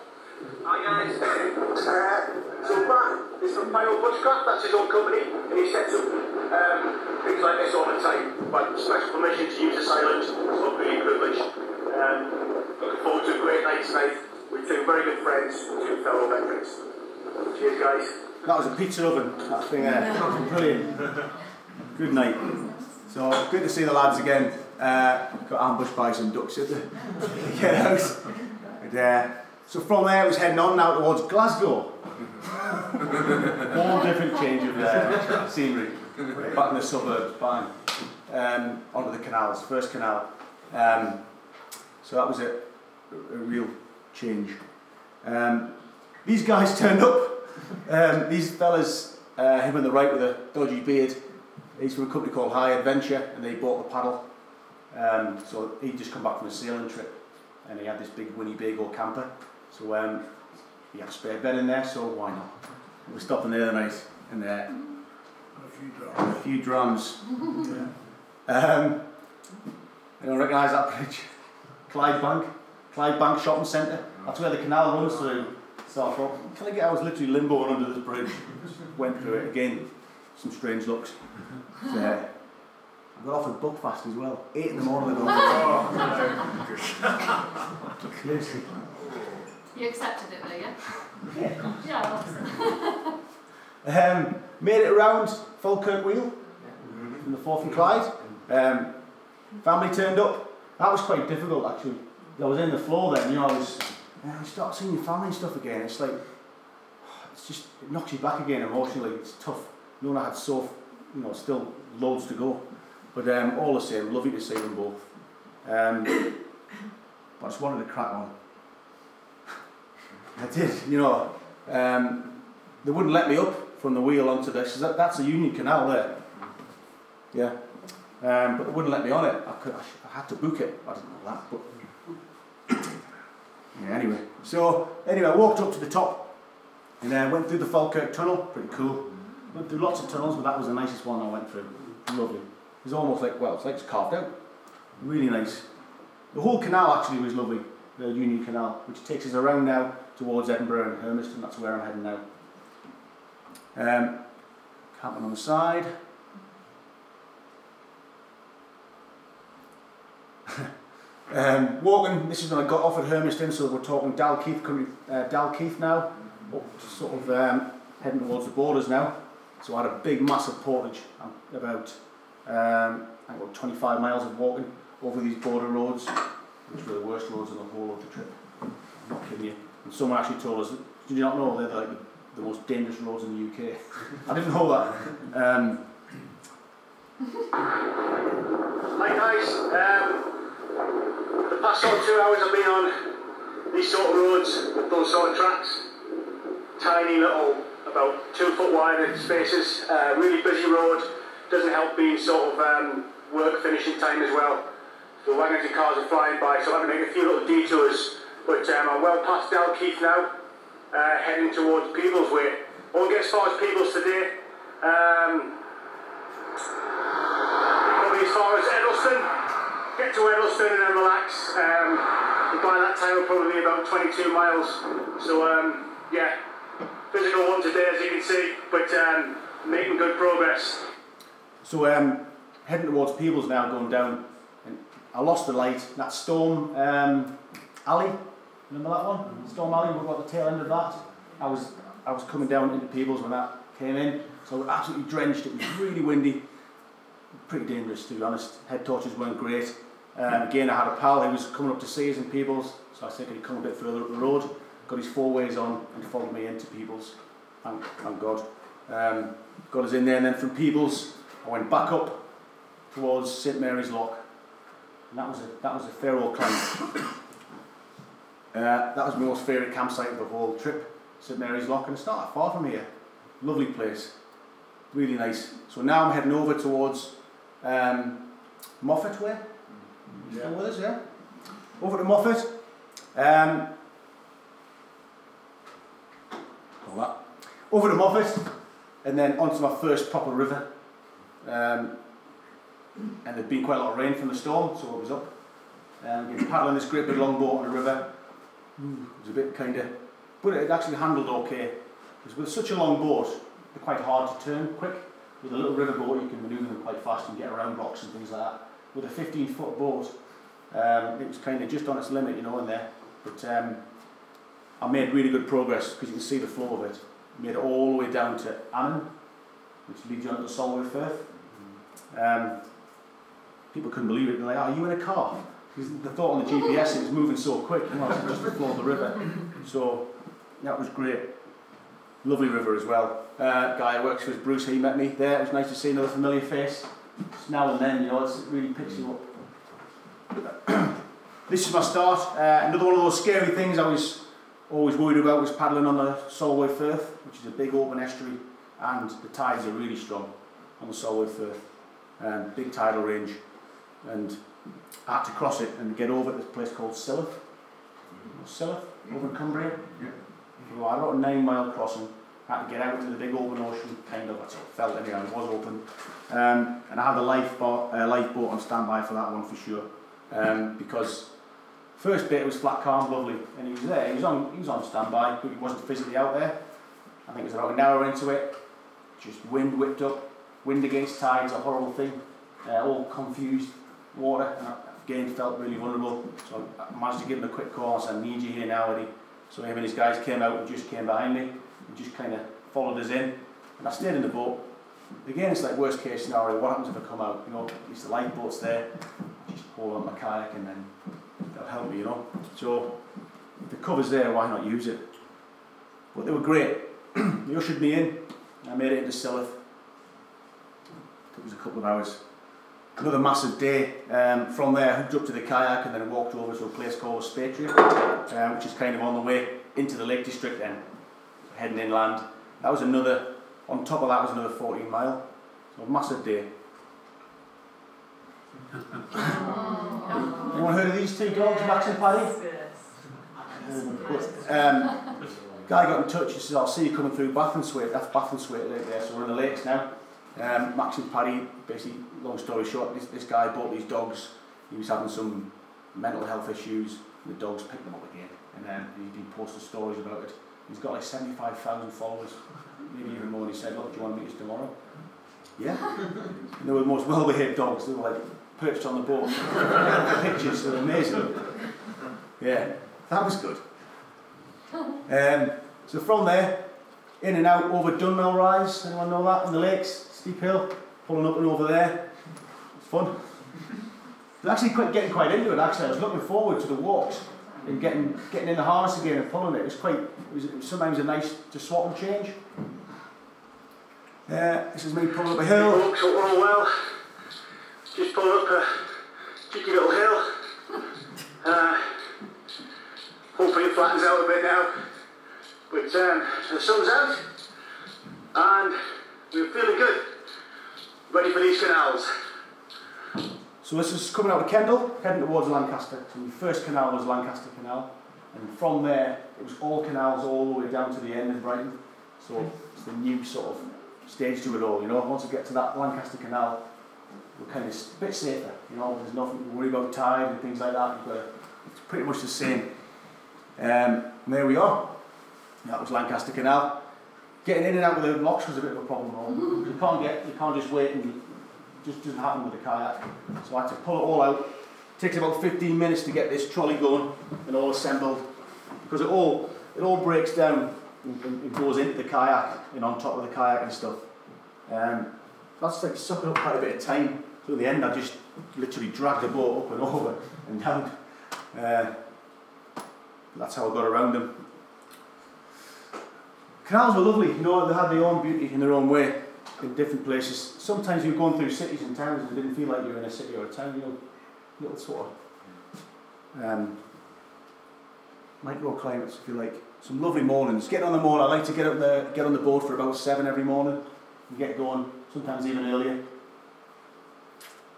Speaker 3: Hi guys. Uh, so Matt is from Pyro Bushcraft, that's his own company, and he sets up um, things like this all the time. By special permission to use this island, so really privileged. Um, looking forward to a great night tonight with two very good friends, two fellow veterans. Cheers guys.
Speaker 2: That was a pizza oven, that thing there. Brilliant. Good night. So, good to see the lads again. Uh, got ambushed by some ducks at the get house. And, uh, so from there, it was heading on now towards Glasgow. Whole different change of uh, scenery. Back in the suburbs, bang. Um, onto the canals, first canal. Um, so that was a, a real change. Um, these guys turned up. Um, these fellas, uh, him on the right with a dodgy beard, he's from a company called High Adventure, and they bought the paddle. Um, so he'd just come back from a sailing trip, and he had this big Winnie Winnebago camper. So um, he had a spare bed in there, so why not? We're stopping there tonight, and uh, a few drums. Um, anyone recognise that bridge? Clydebank, Clyde Bank Shopping Centre. That's where the canal runs through. So I thought, can I get? I was literally limboing under this bridge. Went through it again. Some strange looks. So, I got offered Buckfast as well. Eight in the morning.
Speaker 5: Oh,
Speaker 2: Crazy.
Speaker 6: You accepted it though, yeah?
Speaker 2: Yeah.
Speaker 6: Yeah, awesome.
Speaker 2: Um, made it around Falkirk Wheel from the Forth and Clyde. Um, family turned up. That was quite difficult actually. I was in the floor then, you know, I was, and I start seeing your family and stuff again. It's like, it's just, it knocks you back again emotionally. It's tough. You know, I had so, you know, still loads to go. But um, all the same, lovely to see them both. Um, but I just wanted to crack on. I did, you know. Um, they wouldn't let me up from the wheel onto this. That, that's a Union Canal there. Yeah. Um, but they wouldn't let me on it. I, could, I, I had to book it. I didn't know that. But yeah, anyway. So anyway, I walked up to the top and then uh, went through the Falkirk Tunnel. Pretty cool. Went through lots of tunnels, but that was the nicest one I went through. Lovely. It was almost like well, it's like it's carved out. Really nice. The whole canal actually was lovely. The Union Canal, which takes us around now towards Edinburgh and Hermiston. That's where I'm heading now. Um, camping on the side. um, walking, this is when I got off at Hermiston, so we're talking Dalkeith, uh, Dalkeith now, up sort of um, heading towards the borders now. So I had a big, massive portage, um, about um, I think about 25 miles of walking over these border roads, which were the worst roads on the whole of the trip. I'm not kidding you. And someone actually told us, did you not know they're like the, the most dangerous roads in the UK? I didn't know that. Um,
Speaker 3: Hi guys, um, the past sort of two hours I've been on these sort of roads with those sort of tracks. Tiny little, about two foot wide spaces, uh, really busy road, doesn't help being sort of um, work finishing time as well. The wagons and cars are flying by, so I have to make a few little detours. But um, I'm well past Dalkeith now, uh, heading towards Peebles Way. Won't get as far as Peebles today. Um, probably as far as Eddleston. Get to Eddleston and then relax. Um, by that time, we'll probably about 22 miles. So, um, yeah, physical one today, as you can see, but um, making good progress.
Speaker 2: So um, heading towards Peebles now, going down, and I lost the light. That Storm um, Ali, remember that one? Storm Ali, we got the tail end of that. I was I was coming down into Peebles when that came in, so I was absolutely drenched. It was really windy, pretty dangerous to be honest. Head torches weren't great. Um, again, I had a pal who was coming up to see us in Peebles, so I said, "Can you come a bit further up the road?" Got his four ways on and followed me into Peebles. Thank, thank God. Um, got us in there, and then from Peebles, I went back up towards St Mary's Loch, and that was a that was a fair old climb. Uh, that was my most favourite campsite of the whole trip, St Mary's Loch, and it's not far from here. Lovely place, really nice. So now I'm heading over towards um, Moffat Way. You Still with us, yeah? Over to Moffat. Um, all that. Over to Moffat, and then onto my first proper river. Um, and there'd been quite a lot of rain from the storm, so it was up. Um, again, paddling this great big long boat on a river. It was a bit kind of, but it actually handled okay. Because with such a long boat, they're quite hard to turn quick. With a little river boat, you can manoeuvre them quite fast and get around rocks and things like that. With a 15 foot boat, um, it was kind of just on its limit, you know, in there. But um, I made really good progress because you can see the flow of it. Made it all the way down to Annan, which leads you onto Solway Firth. Um, people couldn't believe it. They're like, "Are you in a car?" Because they thought on the GPS it was moving so quick. You know, just the flow of the river. So that was great. Lovely river as well. Uh, guy who works with Bruce, he met me there. It was nice to see another familiar face. Now and then, you know, it really picks you up. this is my start. Uh, another one of those scary things I was always worried about was paddling on the Solway Firth, which is a big open estuary, and the tides are really strong on the Solway Firth. Um, big tidal range, and I had to cross it and get over to this place called Silloth. Silloth, over in Cumbria. Well, I got a nine mile crossing. Had to get out into the big open ocean, kind of. That's it felt anyway. It was open, um, and I had the lifeboat, uh, lifeboat on standby for that one for sure, um, because first bit was flat calm, lovely, and he was there. He was on, he was on standby, but he wasn't physically out there. I think it was about an hour into it. Just wind whipped up, wind against tide's a horrible thing. uh, all confused, water, and I, again felt really vulnerable. So I managed to give him a quick call and said, I need you here now, Eddie. So him and his guys came out and just came behind me and just kind of followed us in. And I stayed in the boat. Again, it's like worst case scenario, what happens if I come out? You know, at the lifeboat's there, just hold on my kayak and then help me, you know. So if the cover's there, why not use it? But they were great. they ushered me in. I made it into Silloth. It was a couple of hours. Another massive day. Um, from there, I hooked up to the kayak and then walked over to a place called Spatria, um, which is kind of on the way into the Lake District then, heading inland. That was another, on top of that was another 14 mile. So a massive day. Anyone heard of these two dogs, Max and Paddy? Um, guy got in touch, he says, I'll see you coming through Bath and Bassenthwaite, that's Bath and Bassenthwaite Lake there, so we're in the lakes now. Um, Max and Paddy, basically, long story short, this, this guy bought these dogs, he was having some mental health issues, and the dogs picked them up again, and then he, he posted stories about it. He's got like 75,000 followers, maybe even more, and he said, look, do you want to meet us tomorrow? Yeah. And they were the most well-behaved dogs, they were like perched on the board. The pictures, are amazing. Yeah, that was good. Um, so from there, in and out over Dunmail Raise, anyone know that? In the lakes, steep hill, pulling up and over there. It's fun. Actually quite, getting quite into it actually. I was looking forward to the walks and getting getting in the harness again and pulling it. It was quite, it was, it was sometimes a nice to swap and change. Uh, this is me pulling up a hill.
Speaker 3: Folks, all well. Just pulling up a cheeky little hill. Uh, hopefully it flattens out a bit now. But um, the sun's out and we're feeling good. Ready for these canals.
Speaker 2: So this is coming out of Kendal, heading towards Lancaster. So the first canal was Lancaster Canal, and from there it was all canals all the way down to the end of Brighton. So it's the new sort of stage to it all, you know. Once we get to that Lancaster Canal, we're kind of a bit safer, you know. There's nothing to worry about tide and things like that. But it's pretty much the same. Um, and there we are. That was Lancaster Canal. Getting in and out with the locks was a bit of a problem. Though. You can't get, you can't just wait and it just doesn't happen with a kayak. So I had to pull it all out. It takes about 15 minutes to get this trolley going and all assembled because it all it all breaks down and, and goes into the kayak and on top of the kayak and stuff. Um, that's like sucking up quite a bit of time. So at the end, I just literally dragged the boat up and over and down. Uh, that's how I got around them. Canals were lovely, you know, they had their own beauty in their own way in different places. Sometimes you're going through cities and towns and it didn't feel like you were in a city or a town, you know, little sort of um, microclimates, if you like. Some lovely mornings. Getting on the morning, I like to get up there, get on the boat for about seven every morning and get going, sometimes even earlier.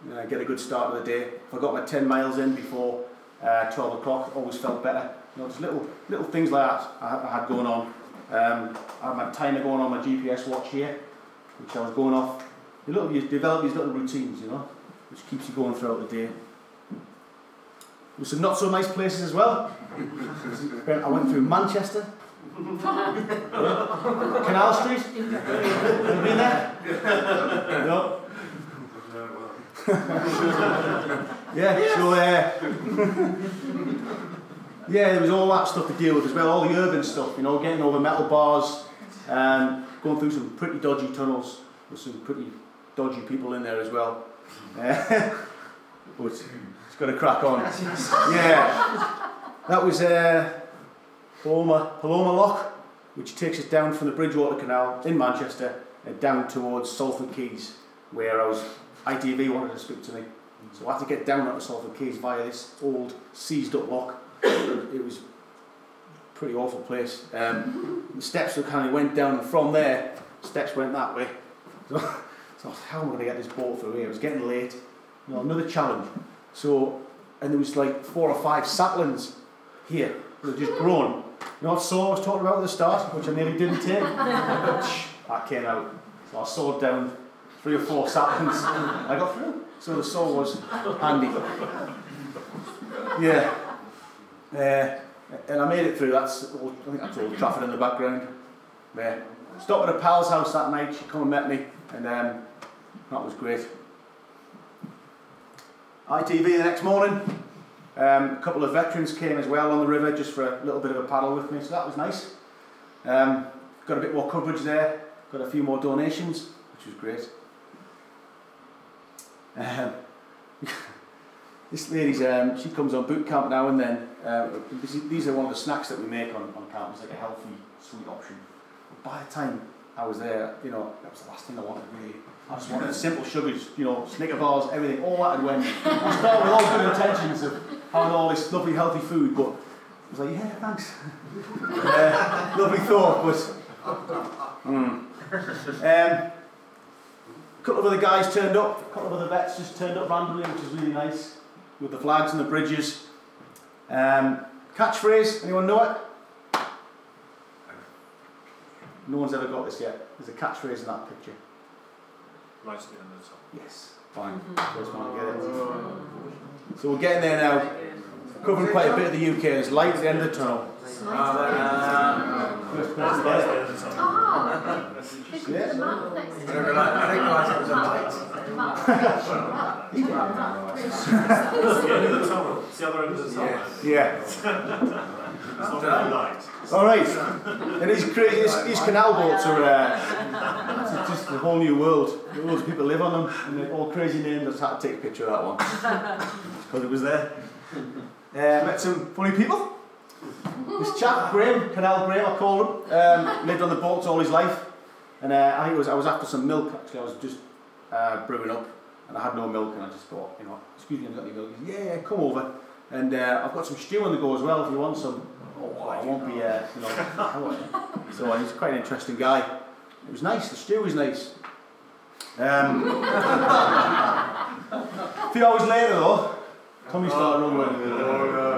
Speaker 2: Uh, get a good start of the day. If I got my 10 miles in before uh, 12 o'clock, always felt better. You know, just little, little things like that I, I had going on. Um, I had my timer going on my GPS watch here, which I was going off. You, little, you develop these little routines, you know, which keeps you going throughout the day. With some not so nice places as well. I went through Manchester, Canal Street. Have you been there? No. yeah, so uh, yeah, there was all that stuff to deal with as well, all the urban stuff, you know, getting over metal bars, um, going through some pretty dodgy tunnels with some pretty dodgy people in there as well. Uh, but it's got to crack on. Yeah, that was uh, Pomona, Pomona Lock, which takes us down from the Bridgewater Canal in Manchester and down towards Salford Quays, where I was ITV wanted to speak to me. So I had to get down at the Salford Quays via this old seized up lock. It was pretty awful place. Um, the steps that kind of went down, and from there, steps went that way. So, so how am I going to get this boat through here? It was getting late. You know, another challenge. So, and there was like four or five saplings here had just grown. You know what saw I was talking about at the start, which I nearly didn't take? that came out. So I sawed down three or four seconds. I got through. So the saw was handy. Yeah. Uh, and I made it through. That's all, I think that's all Trafford in the background. Yeah. Stopped at a pal's house that night. She come and met me, and um, that was great. ITV the next morning. Um, a couple of veterans came as well on the river just for a little bit of a paddle with me, so that was nice. Um, got a bit more coverage there, got a few more donations, which was great. Um, this lady's, um, she comes on boot camp now and then. Uh, these are one of the snacks that we make on, on camp, it's like a healthy, sweet option. But by the time I was there, you know, that was the last thing I wanted really. I just wanted simple sugars, you know, Snicker bars, everything, all that had went. I started with all good intentions of having all this lovely healthy food, but I was like, yeah, thanks. uh, lovely thought, but. Mm. Um, a couple of other guys turned up, a couple of other vets just turned up randomly, which is really nice, with the flags and the bridges. Um, catchphrase, anyone know it? No one's ever got this yet. There's a catchphrase in that picture.
Speaker 5: Right at the end of the top.
Speaker 2: Yes, fine. First one to get it. So we're getting there now. Covering quite a bit of the UK. There's light at the end of the tunnel.
Speaker 6: Map
Speaker 5: I realise. It's the end of the the.
Speaker 2: Yeah.
Speaker 5: It's not really light.
Speaker 2: All right. And these crazy, these, these canal boats are uh, it's just a whole new world. Loads of people live on them, and they're all crazy names. I just had to take a picture of that one because it was there. Uh, met some funny people. This chap, Graham, Canal Graham, I call him, um, lived on the boats all his life, and uh, I think it was I was after some milk. Actually, I was just uh, brewing up, and I had no milk, and I just thought, you know, excuse me, I've got any milk. He said, yeah, yeah, come over, and uh, I've got some stew on the go as well if you want some. Oh, I won't be, uh, you know. I won't. So he's quite an interesting guy. It was nice. The stew was nice. Um, a few hours later, though, Tommy started rumbling.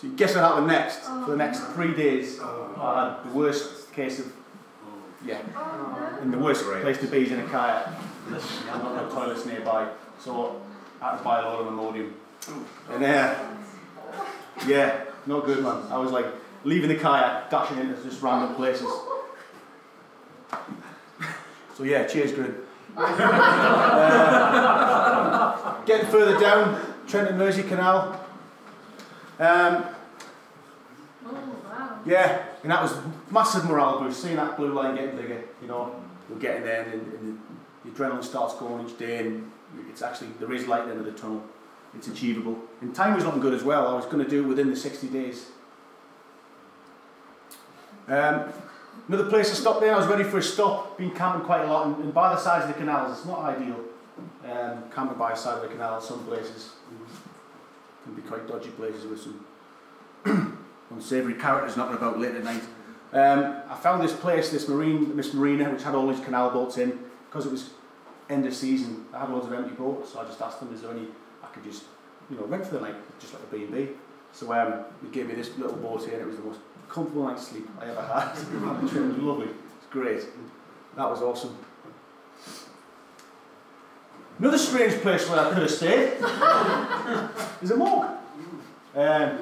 Speaker 2: So guess what happened next? For the next three days, I had the worst case of, yeah, and the worst place to be is in a kayak. I've got no toilets nearby, so I had to buy a load of Imodium. And uh, yeah, not good, man. I was like leaving the kayak, dashing into just random places. So yeah, cheers, Grin. Uh, getting further down, Trent and Mersey Canal. Um,
Speaker 6: Oh, wow.
Speaker 2: yeah, and that was massive morale boost. Seeing that blue line getting bigger, you know, we're getting there, and, and the adrenaline starts going each day, and it's actually there is light at the end of the tunnel. It's achievable, and time was looking good as well. I was going to do it within the sixty days. Um, another place I stopped there. I was ready for a stop. Been camping quite a lot, and, and by the sides of the canals, it's not ideal. Um, camping by the side of the canal, in some places can be quite dodgy places with some unsavoury characters knocking about late at night. Um, I found this place, this marine, this marina, which had all these canal boats in, because it was end of season. I had loads of empty boats, so I just asked them, is there any I could just, you know, rent for the night, just like a B and B. So um, they gave me this little boat here, and it was the most comfortable night's sleep I ever had. the trip was lovely. It's great. That was awesome. Another strange place where I could have stayed is a morgue. Um,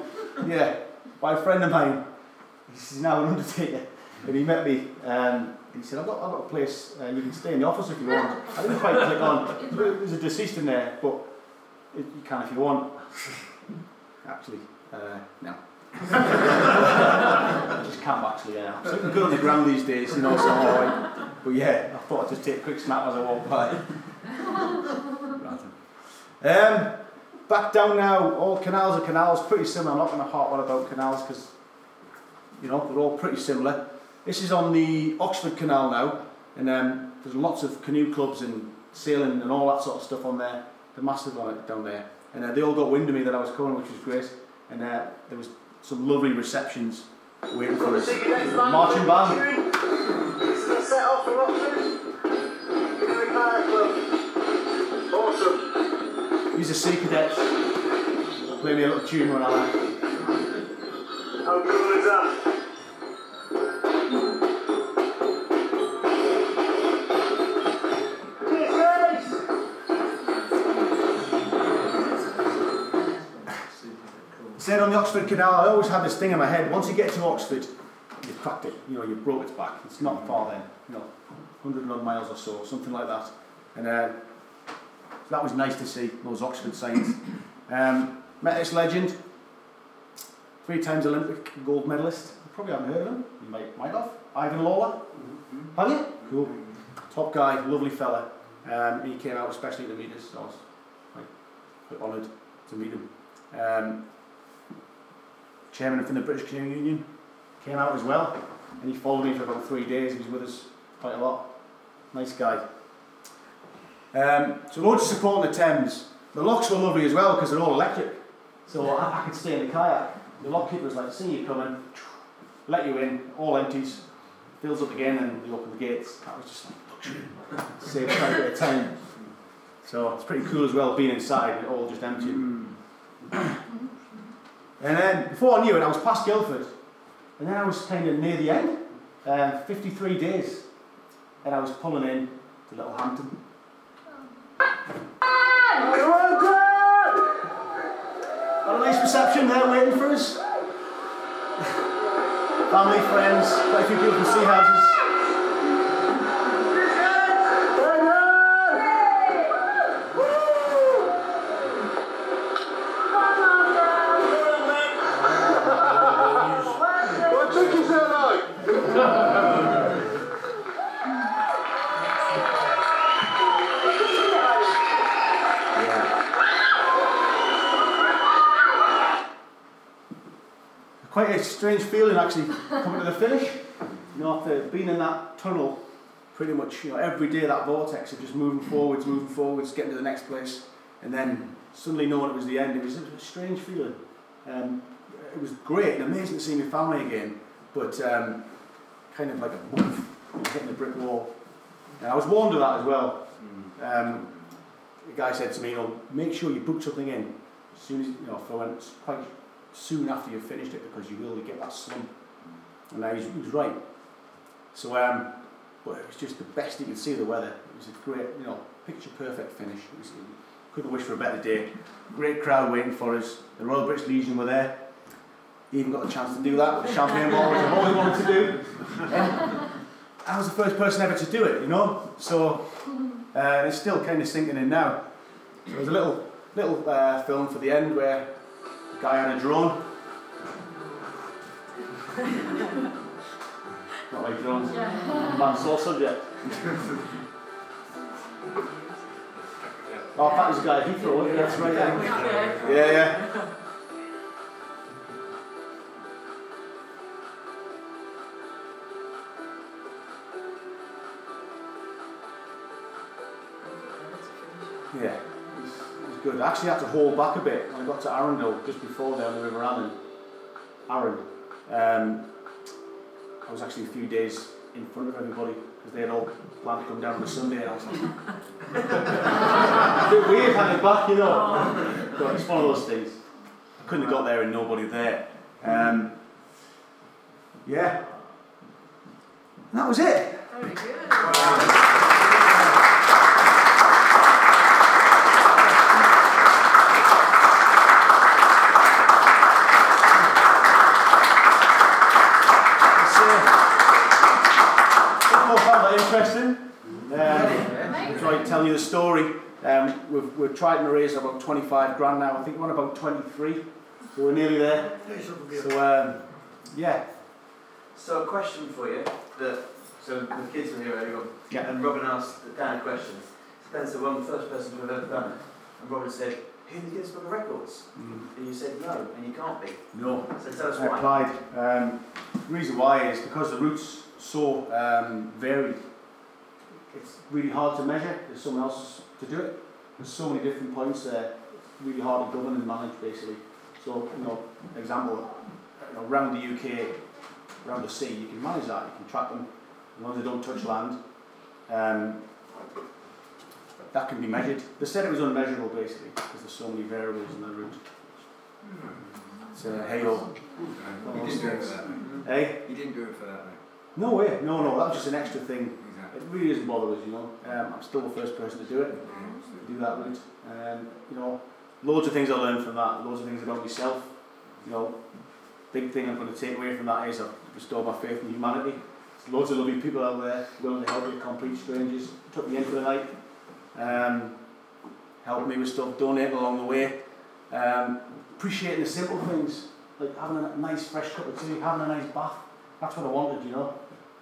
Speaker 2: yeah, by a friend of mine. He's now an undertaker, and he met me. Um, and he said, "I've got, I've got a place, and you can stay in the office if you want." I didn't quite click on. There's a deceased in there, but it, you can if you want. Actually, uh, no. Just can't actually. Yeah, I'm good on the ground these days, you know. So I'm all right. But yeah, I thought I'd just take a quick snap as I walk by. Um, back down now, all canals are canals, pretty similar. I'm not going to harp on about canals because, you know, they're all pretty similar. This is on the Oxford Canal now, and um, there's lots of canoe clubs and sailing and all that sort of stuff on there. They're massive on it down there. And uh, they all got wind of me that I was coming, which was great. And uh, there was some lovely receptions waiting for us. Marching band. These are sea cadets. Play me a little tune when I.
Speaker 3: How cool is that?
Speaker 2: Said on the Oxford Canal, I always had this thing in my head. Once you get to Oxford, you've cracked it. You know, you've broke its back. It's not far then. You know, 100 odd miles or so, something like that. And uh, that was nice to see, those Oxford signs. Um, met this legend, three times Olympic gold medalist. You probably haven't heard of him. You might, might have. Ivan Lawler. Have you? Cool. Top guy, lovely fella. Um, he came out especially to meet us, so I was quite, honoured to meet him. Um, chairman from the British Canoeing Union came out as well, and he followed me for about three days. He was with us quite a lot. Nice guy. Um, so loads of support on the Thames. The locks were lovely as well because they're all electric. So I, I could stay in the kayak. The lock keeper's like, see you coming, let you in, all empties, fills up again, and they open the gates. That was just like luxury. Saved quite a bit of time. So it's pretty cool as well being inside and it all just empty. And then before I knew it, I was past Guildford, and then I was kind of near the end, uh, 53 days, and I was pulling in to Littlehampton. Got a nice reception there waiting for us. Family, friends, quite a few people from Seahouses. A strange feeling actually coming to the finish. You know, after being in that tunnel pretty much, you know, every day that vortex of just moving forwards, moving forwards, getting to the next place, and then suddenly knowing it was the end, it was a strange feeling. Um, it was great and amazing to see my family again, but um, kind of like a hitting the brick wall. And I was warned of that as well. Um, the guy said to me, you know, make sure you book something in as soon as, you know, for it's quite soon after you've finished it because you will get that slump. And I was, he was right. So, um, but it was just the best you could see the weather. It was a great, you know, picture perfect finish. It was, couldn't wish for a better day. Great crowd waiting for us. The Royal British Legion were there. He Even got a chance to do that with the champagne bottle, which I've always wanted to do. I was the first person ever to do it, you know. So uh, it's still kind of sinking in now. So there's a little little uh, film for the end where guy on a drone. Not like drones. Man, sore subject. oh, that was a guy at Heathrow, it? That's right. Yeah, yeah. yeah. Yeah, it was, good. I actually had to hold back a bit when I got to Arundel just before there on the River Arun. Arun. Um, I was actually a few days in front of everybody because they had all planned to come down on a Sunday and I was like, a bit weird hanging back, you know. But it's one of those things. I couldn't have got there and nobody there. Um, yeah. And that was it.
Speaker 6: Very good.
Speaker 2: It's, uh, hope you all found that interesting. Um, enjoyed telling you the story. Um, we've, we've raise about 25 grand now. I think we're on about 23. So we're nearly there. So, um, yeah.
Speaker 7: So a question for you that so the kids were here earlier on,
Speaker 2: Yeah.
Speaker 7: and Robin asked Dan a question. Spencer, one the first person to have ever done it, and Robin said, "Who in the Guinness Book of Records?"
Speaker 2: Mm,
Speaker 7: And you said no, and you can't be.
Speaker 2: no.
Speaker 7: So tell us
Speaker 2: I
Speaker 7: why.
Speaker 2: applied. Um, the reason why is because the routes so um, varied. It's really hard to measure. There's someone else to do it. There's so many different points there. It's really hard to govern and manage, basically. So, you know, example, you know, around the UK, around the sea, you can manage that. You can track them as long as they don't touch land. Um, that can be measured. They said it was unmeasurable, basically, because there's so many variables in the route. It's uh, hey.
Speaker 8: You didn't do it for that,
Speaker 2: Eh?
Speaker 8: You didn't do it for that, mate.
Speaker 2: No way. No, no, that was just an extra thing.
Speaker 8: Exactly.
Speaker 2: It really doesn't bother us, you know. Um, I'm still the first person to do it, do that route. Um, you know, loads of things I learned from that, loads of things about myself. You know, big thing I'm going to take away from that is I've restored my faith in humanity. There's loads of lovely people out there willing to help you, complete strangers. Took me in for the night. Um, helping me with stuff, donating along the way. Um, appreciating the simple things, like having a nice fresh cup of tea, having a nice bath. That's what I wanted, you know.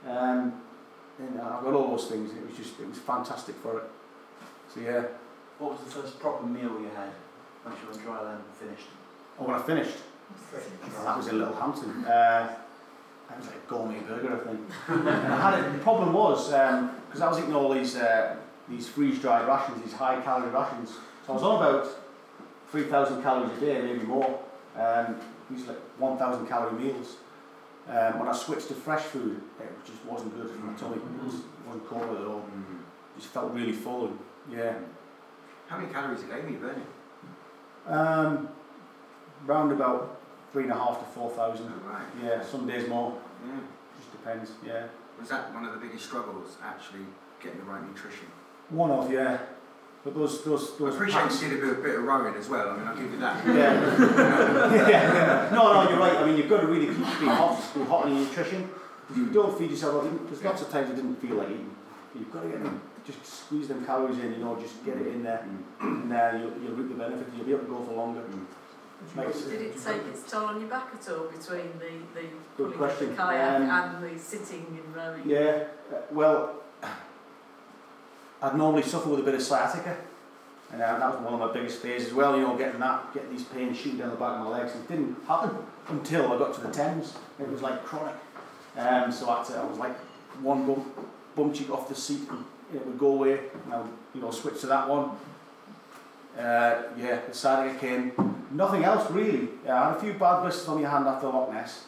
Speaker 2: Um, and I've got all those things. It was just, it was fantastic for it. So yeah.
Speaker 7: What was the first proper meal you had once you were on dry dryland and finished?
Speaker 2: Oh, when I finished, that was in Littlehampton. Uh, that was like a gourmet burger, I think. and I had it, the problem was, because I was eating all these uh, these freeze-dried rations, these high-calorie rations. So I was on about 3,000 calories a day, maybe more. Um, these like 1,000 calorie meals. Um, when I switched to fresh food, it just wasn't good for my tummy. It, was, it wasn't cold at all. It just felt really full. And, yeah.
Speaker 8: How many calories a day were you burning?
Speaker 2: Um, round about three and a half to four thousand.
Speaker 8: Oh, right.
Speaker 2: Yeah, some days more.
Speaker 8: Yeah.
Speaker 2: Just depends. Yeah.
Speaker 8: Was that one of the biggest struggles, actually getting the right nutrition?
Speaker 2: One of yeah, but those those
Speaker 8: I
Speaker 2: those.
Speaker 8: appreciate
Speaker 2: packs-
Speaker 8: you did a bit, bit of rowing as well, I mean, I'll give you that.
Speaker 2: Yeah. yeah, yeah. No, no, you're right. I mean, you've got to really keep being hot, be hot on your nutrition. If you don't feed yourself, there's lots of times I didn't feel like eating. You've got to get them, just squeeze them calories in, you know, just get it in there, and there you'll, you'll reap the benefit. You'll be able to go for longer. Makes-
Speaker 6: Did it take its toll on your back at all between the, the
Speaker 2: Good
Speaker 6: pulling
Speaker 2: question.
Speaker 6: the kayak
Speaker 2: Um,
Speaker 6: and the sitting and rowing?
Speaker 2: Yeah, uh, well, I'd normally suffer with a bit of sciatica, and uh, that was one of my biggest fears as well. You know, getting that, getting these pains shooting down the back of my legs. It didn't happen until I got to the Thames. It was like chronic. Um, so I, had to, I was like one bump, bum cheek off the seat, and it would go away. And I would, you know, switch to that one. Uh, yeah, the sciatica came. Nothing else really. Uh, I had a few bad blisters on my hand after Loch Ness.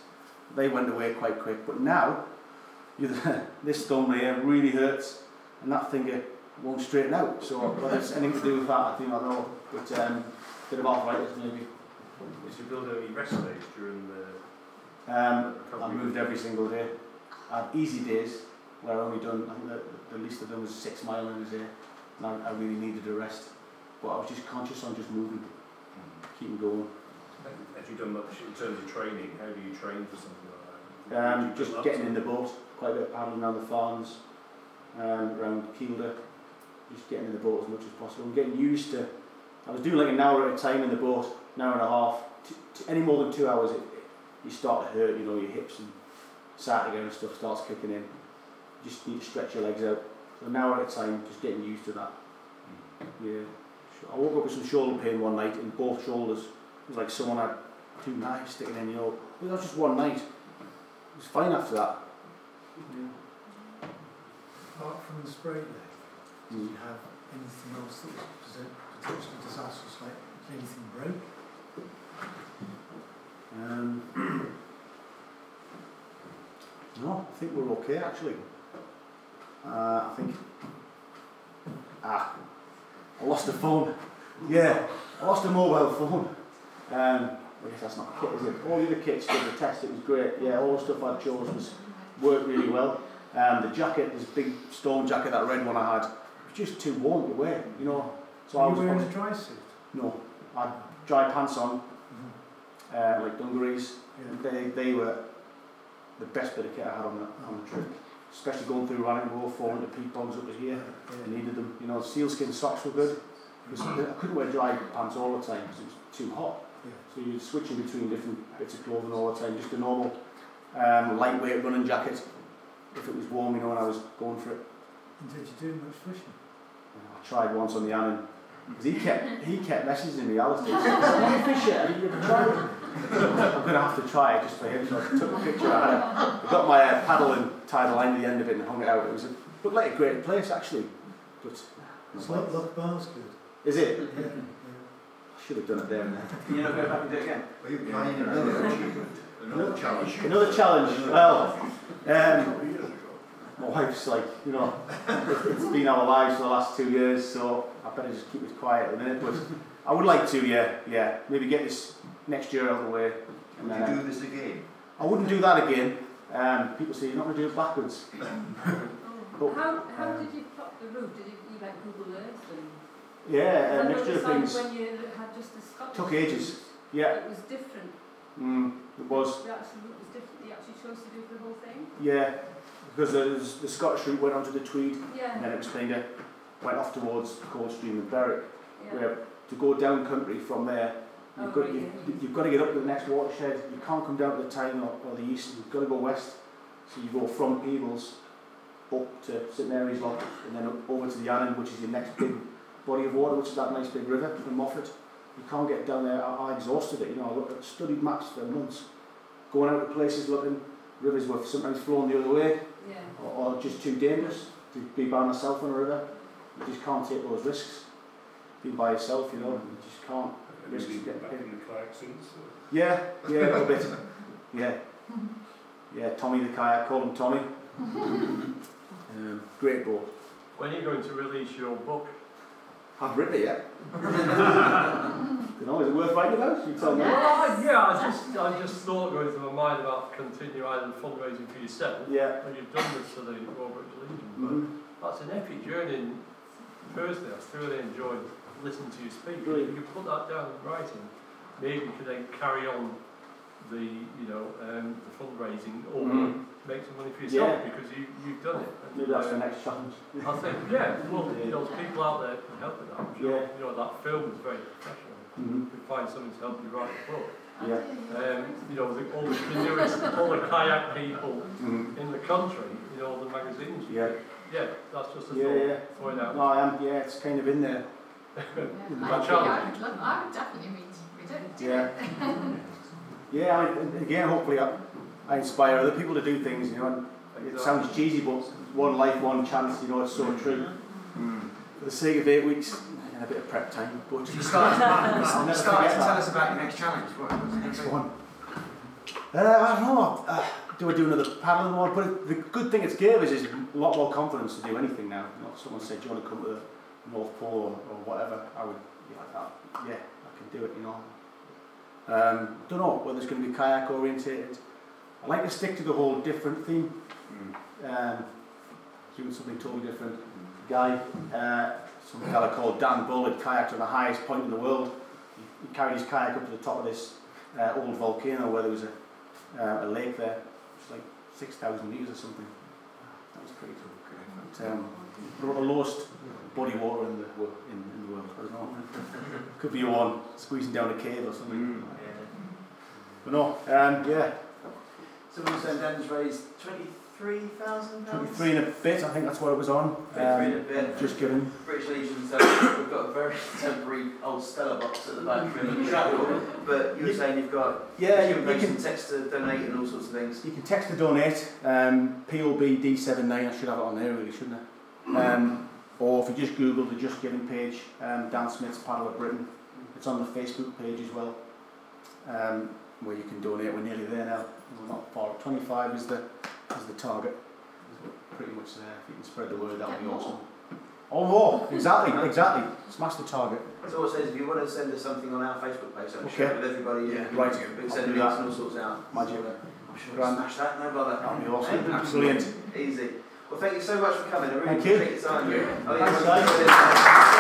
Speaker 2: They went away quite quick. But now, you this thumb here really hurts, and that finger won't straighten out. So whether it's anything to do with that, I do not know. But um, bit of arthritis maybe.
Speaker 5: Did you build any rest days during the
Speaker 2: Um, I moved every single day. I had easy days where I only done, I think the, the least I've done was six mile in a day, and I, I really needed a rest. But I was just conscious on just moving, keeping going.
Speaker 5: Have you done much in terms of training? How do you train for something like that?
Speaker 2: Um, just getting in the boat, quite a bit of paddling around the farms, um, around Kielder, just getting in the boat as much as possible and getting used to. I was doing like an hour at a time in the boat, an hour and a half. T- t- any more than two hours, it, it, you start to hurt. You know, your hips and sciatica and stuff starts kicking in. You just need to stretch your legs out. So an hour at a time, just getting used to that. Yeah. I woke up with some shoulder pain one night in both shoulders. It was like someone had two knives sticking in, you know. But that was just one night. It was fine after that. Yeah.
Speaker 9: Apart from the spray leg, did
Speaker 2: Mm.
Speaker 9: you have anything else that was potentially disastrous, like did anything break?
Speaker 2: Um, no, I think we're okay actually. Uh, I think. Ah, I lost a phone. Yeah, I lost a mobile phone. Um, I guess that's not a kit, is it? All the other kits did the test, it was great. Yeah, all the stuff I chose was worked really well. Um, the jacket, this big storm jacket, that red one I had, was just too warm to wear, you know. So I
Speaker 9: Were
Speaker 2: was
Speaker 9: wearing a dry suit?
Speaker 2: no, I had dry pants on, uh, like dungarees.
Speaker 9: Yeah.
Speaker 2: They, they were the best bit of kit I had on the, on the trip. Especially going through Rannoch Moor, falling to peat bogs up to here. I needed them. You know, sealskin socks were good. Because I couldn't wear dry pants all the time because it was too hot. So you're switching between different bits of clothing all the time. Just a normal um, lightweight running jacket. If it was warm, you know, and I was going for it.
Speaker 9: And did you do much fishing?
Speaker 2: I tried once on the Annan. Because he kept, he kept messaging me, Alistair. he said, "Have you fish yet? Have you ever tried it?" I'm going to have to try it just for him. So I took a picture. I, had a, I got my uh, paddle and tied a line to the end of it and hung it out. It was a, looked like a great place actually. But
Speaker 9: It's like Loch Ba's good.
Speaker 2: is it?
Speaker 9: Yeah. yeah.
Speaker 2: I should have done it there and then.
Speaker 7: Can you not go back and do it again?
Speaker 8: Were you planning another achievement? Another challenge?
Speaker 2: Another challenge. Well, um, my wife's like, you know, it's been our lives for the last two years, so I better just keep it quiet at the minute. But I would like to, yeah, yeah, maybe get this next year out of the way. And
Speaker 8: Would
Speaker 2: then,
Speaker 8: you do this again?
Speaker 2: I wouldn't do that again. Um, people say you're not going to do it backwards.
Speaker 6: Oh. How, how did you plot the route? Did you, you like Google Earth and?
Speaker 2: Yeah,
Speaker 6: I
Speaker 2: a mixture of things.
Speaker 6: When you had just the Scottish.
Speaker 2: Took ages. Yeah,
Speaker 6: It was different.
Speaker 2: mm, it was.
Speaker 6: The actual route was different. You actually chose to do the whole thing.
Speaker 2: Yeah, because the Scottish route went onto the Tweed,
Speaker 6: Yeah.
Speaker 2: and then it was kind of went off towards Coldstream and Berwick.
Speaker 6: Yeah.
Speaker 2: where to go down country from there,
Speaker 6: Oh,
Speaker 2: you've got, oh,
Speaker 6: right,
Speaker 2: you,
Speaker 6: yeah.
Speaker 2: you've got to get up to the next watershed. You can't come down to the Tyne or, or the east. You've got to go west. So you go from Peebles up to St Mary's Loch and then up over to the Annan, which is your next big body of water, which is that nice big river in Moffat. You can't get down there. I, I exhausted it. You know, I looked at studied maps for months, going out to places looking. Rivers were sometimes flowing the other way
Speaker 6: Yeah.
Speaker 2: or, or just too dangerous to be by myself on a river. You just can't take those risks. Being by yourself, you know, you just can't.
Speaker 5: Have
Speaker 2: Risks
Speaker 5: you
Speaker 2: get
Speaker 5: back in the kayak since? or-
Speaker 2: Yeah, yeah, a little bit. Yeah. Yeah, Tommy the kayak, call him Tommy. um, great boat.
Speaker 10: When are you going to release your book?
Speaker 2: I've written it yet. you know, is it worth writing about? You tell me.
Speaker 10: Well, yeah, I just, I just thought going through my mind about continue either fundraising for yourself,
Speaker 2: Yeah.
Speaker 10: and you've done this for the Robert Legion, but
Speaker 2: Mhm.
Speaker 10: that's an epic journey. And personally, I've thoroughly enjoyed listening to you speak.
Speaker 2: Brilliant.
Speaker 10: If you put that down in writing, maybe you can then carry on the, you know, um, the fundraising or
Speaker 2: Mhm.
Speaker 10: make some money for yourself
Speaker 2: Yeah.
Speaker 10: because you, you've done it. And,
Speaker 2: Maybe that's the
Speaker 10: um,
Speaker 2: next challenge.
Speaker 10: I think, yeah, well, you know, there's people out there can help with that. I'm sure,
Speaker 2: Yeah.
Speaker 10: you know, that film is very professional.
Speaker 2: Mm-hmm.
Speaker 10: You can find someone to help you write the book.
Speaker 2: Yeah.
Speaker 10: Um, you know, the, all the canoeists, all the kayak people
Speaker 2: Mm-hmm.
Speaker 10: in the country, you know, the magazines.
Speaker 2: Yeah.
Speaker 10: Yeah, that's just a
Speaker 2: Yeah,
Speaker 10: thought.
Speaker 2: yeah.
Speaker 10: Throw it out.
Speaker 2: No, I am. Yeah, it's kind of in there.
Speaker 6: Yeah,
Speaker 10: My
Speaker 6: I, think
Speaker 10: challenge.
Speaker 6: I would love, I would definitely read, read it.
Speaker 2: Yeah. Yeah, I, again, hopefully I, I inspire other people to do things, you know, and it
Speaker 10: Exactly.
Speaker 2: sounds cheesy, but one life, one chance, you know, it's so true. For the sake of eight weeks and a bit of prep time, but
Speaker 8: You started,
Speaker 2: I'll
Speaker 8: you
Speaker 2: never
Speaker 8: started
Speaker 2: forget that.
Speaker 8: tell us about your next challenge. What, what's the
Speaker 2: next
Speaker 8: next
Speaker 2: one. Uh, I don't know, uh, do I do another paddling one? But the good thing it's gave us is a lot more confidence to do anything now. You know, if someone said, do you want to come to the North Pole or, or whatever, I would be like, oh, yeah, I can do it, you know. Um, don't know whether it's going to be kayak orientated. I like to stick to the whole different theme. Um, doing something totally different. Guy, uh, some fella called Dan Bull had kayaked on the highest point in the world. He, carried his kayak up to the top of this uh, old volcano where there was a, uh, a lake there. It was like 6,000 metres or something. That was pretty cool. But, um, the lowest body water in the, in, in the world. I don't know. Could be one squeezing down a cave or something. But no, um, yeah,
Speaker 7: Someone saying Dan's raised £23,000?
Speaker 2: Three and a bit, I think that's what it was on.
Speaker 7: 23 and a
Speaker 2: Um,
Speaker 7: bit.
Speaker 2: just given.
Speaker 7: British Legion, so we've got a very temporary old Stella box at the back for any travel. But you were saying you've got
Speaker 2: Yeah,
Speaker 7: you
Speaker 2: you,
Speaker 7: can some
Speaker 2: can
Speaker 7: text to donate and all sorts of things.
Speaker 2: you can text to donate. Um, POB D79. I should have it on there really, shouldn't I? Um, or if you just Google the JustGiving page, um, Dan Smith's Paddle of Britain. It's on the Facebook page as well, um, where you can donate. We're nearly there now. We're not far. 25 is the is the target. We're pretty much there. If you can spread the word, that would be
Speaker 6: more.
Speaker 2: awesome. Or more, exactly, exactly. Smash the target.
Speaker 7: So what it says if you want to send us something on our Facebook page, I'm sure
Speaker 2: Okay.
Speaker 7: with everybody, yeah,
Speaker 2: Right.
Speaker 7: we can
Speaker 2: I'll
Speaker 7: send
Speaker 2: do
Speaker 7: links
Speaker 2: that.
Speaker 7: and all sorts out.
Speaker 2: Magic.
Speaker 7: So, uh, I'm sure
Speaker 2: Grand.
Speaker 7: we'll smash that, no bother.
Speaker 2: That would be awesome.
Speaker 7: Hey,
Speaker 2: Brilliant.
Speaker 7: Easy. Well, thank you so much for coming. I really
Speaker 2: Thank you.
Speaker 7: appreciate your time.
Speaker 2: Thank you.
Speaker 7: Oh, yeah,
Speaker 2: Thanks,
Speaker 7: well,
Speaker 2: guys.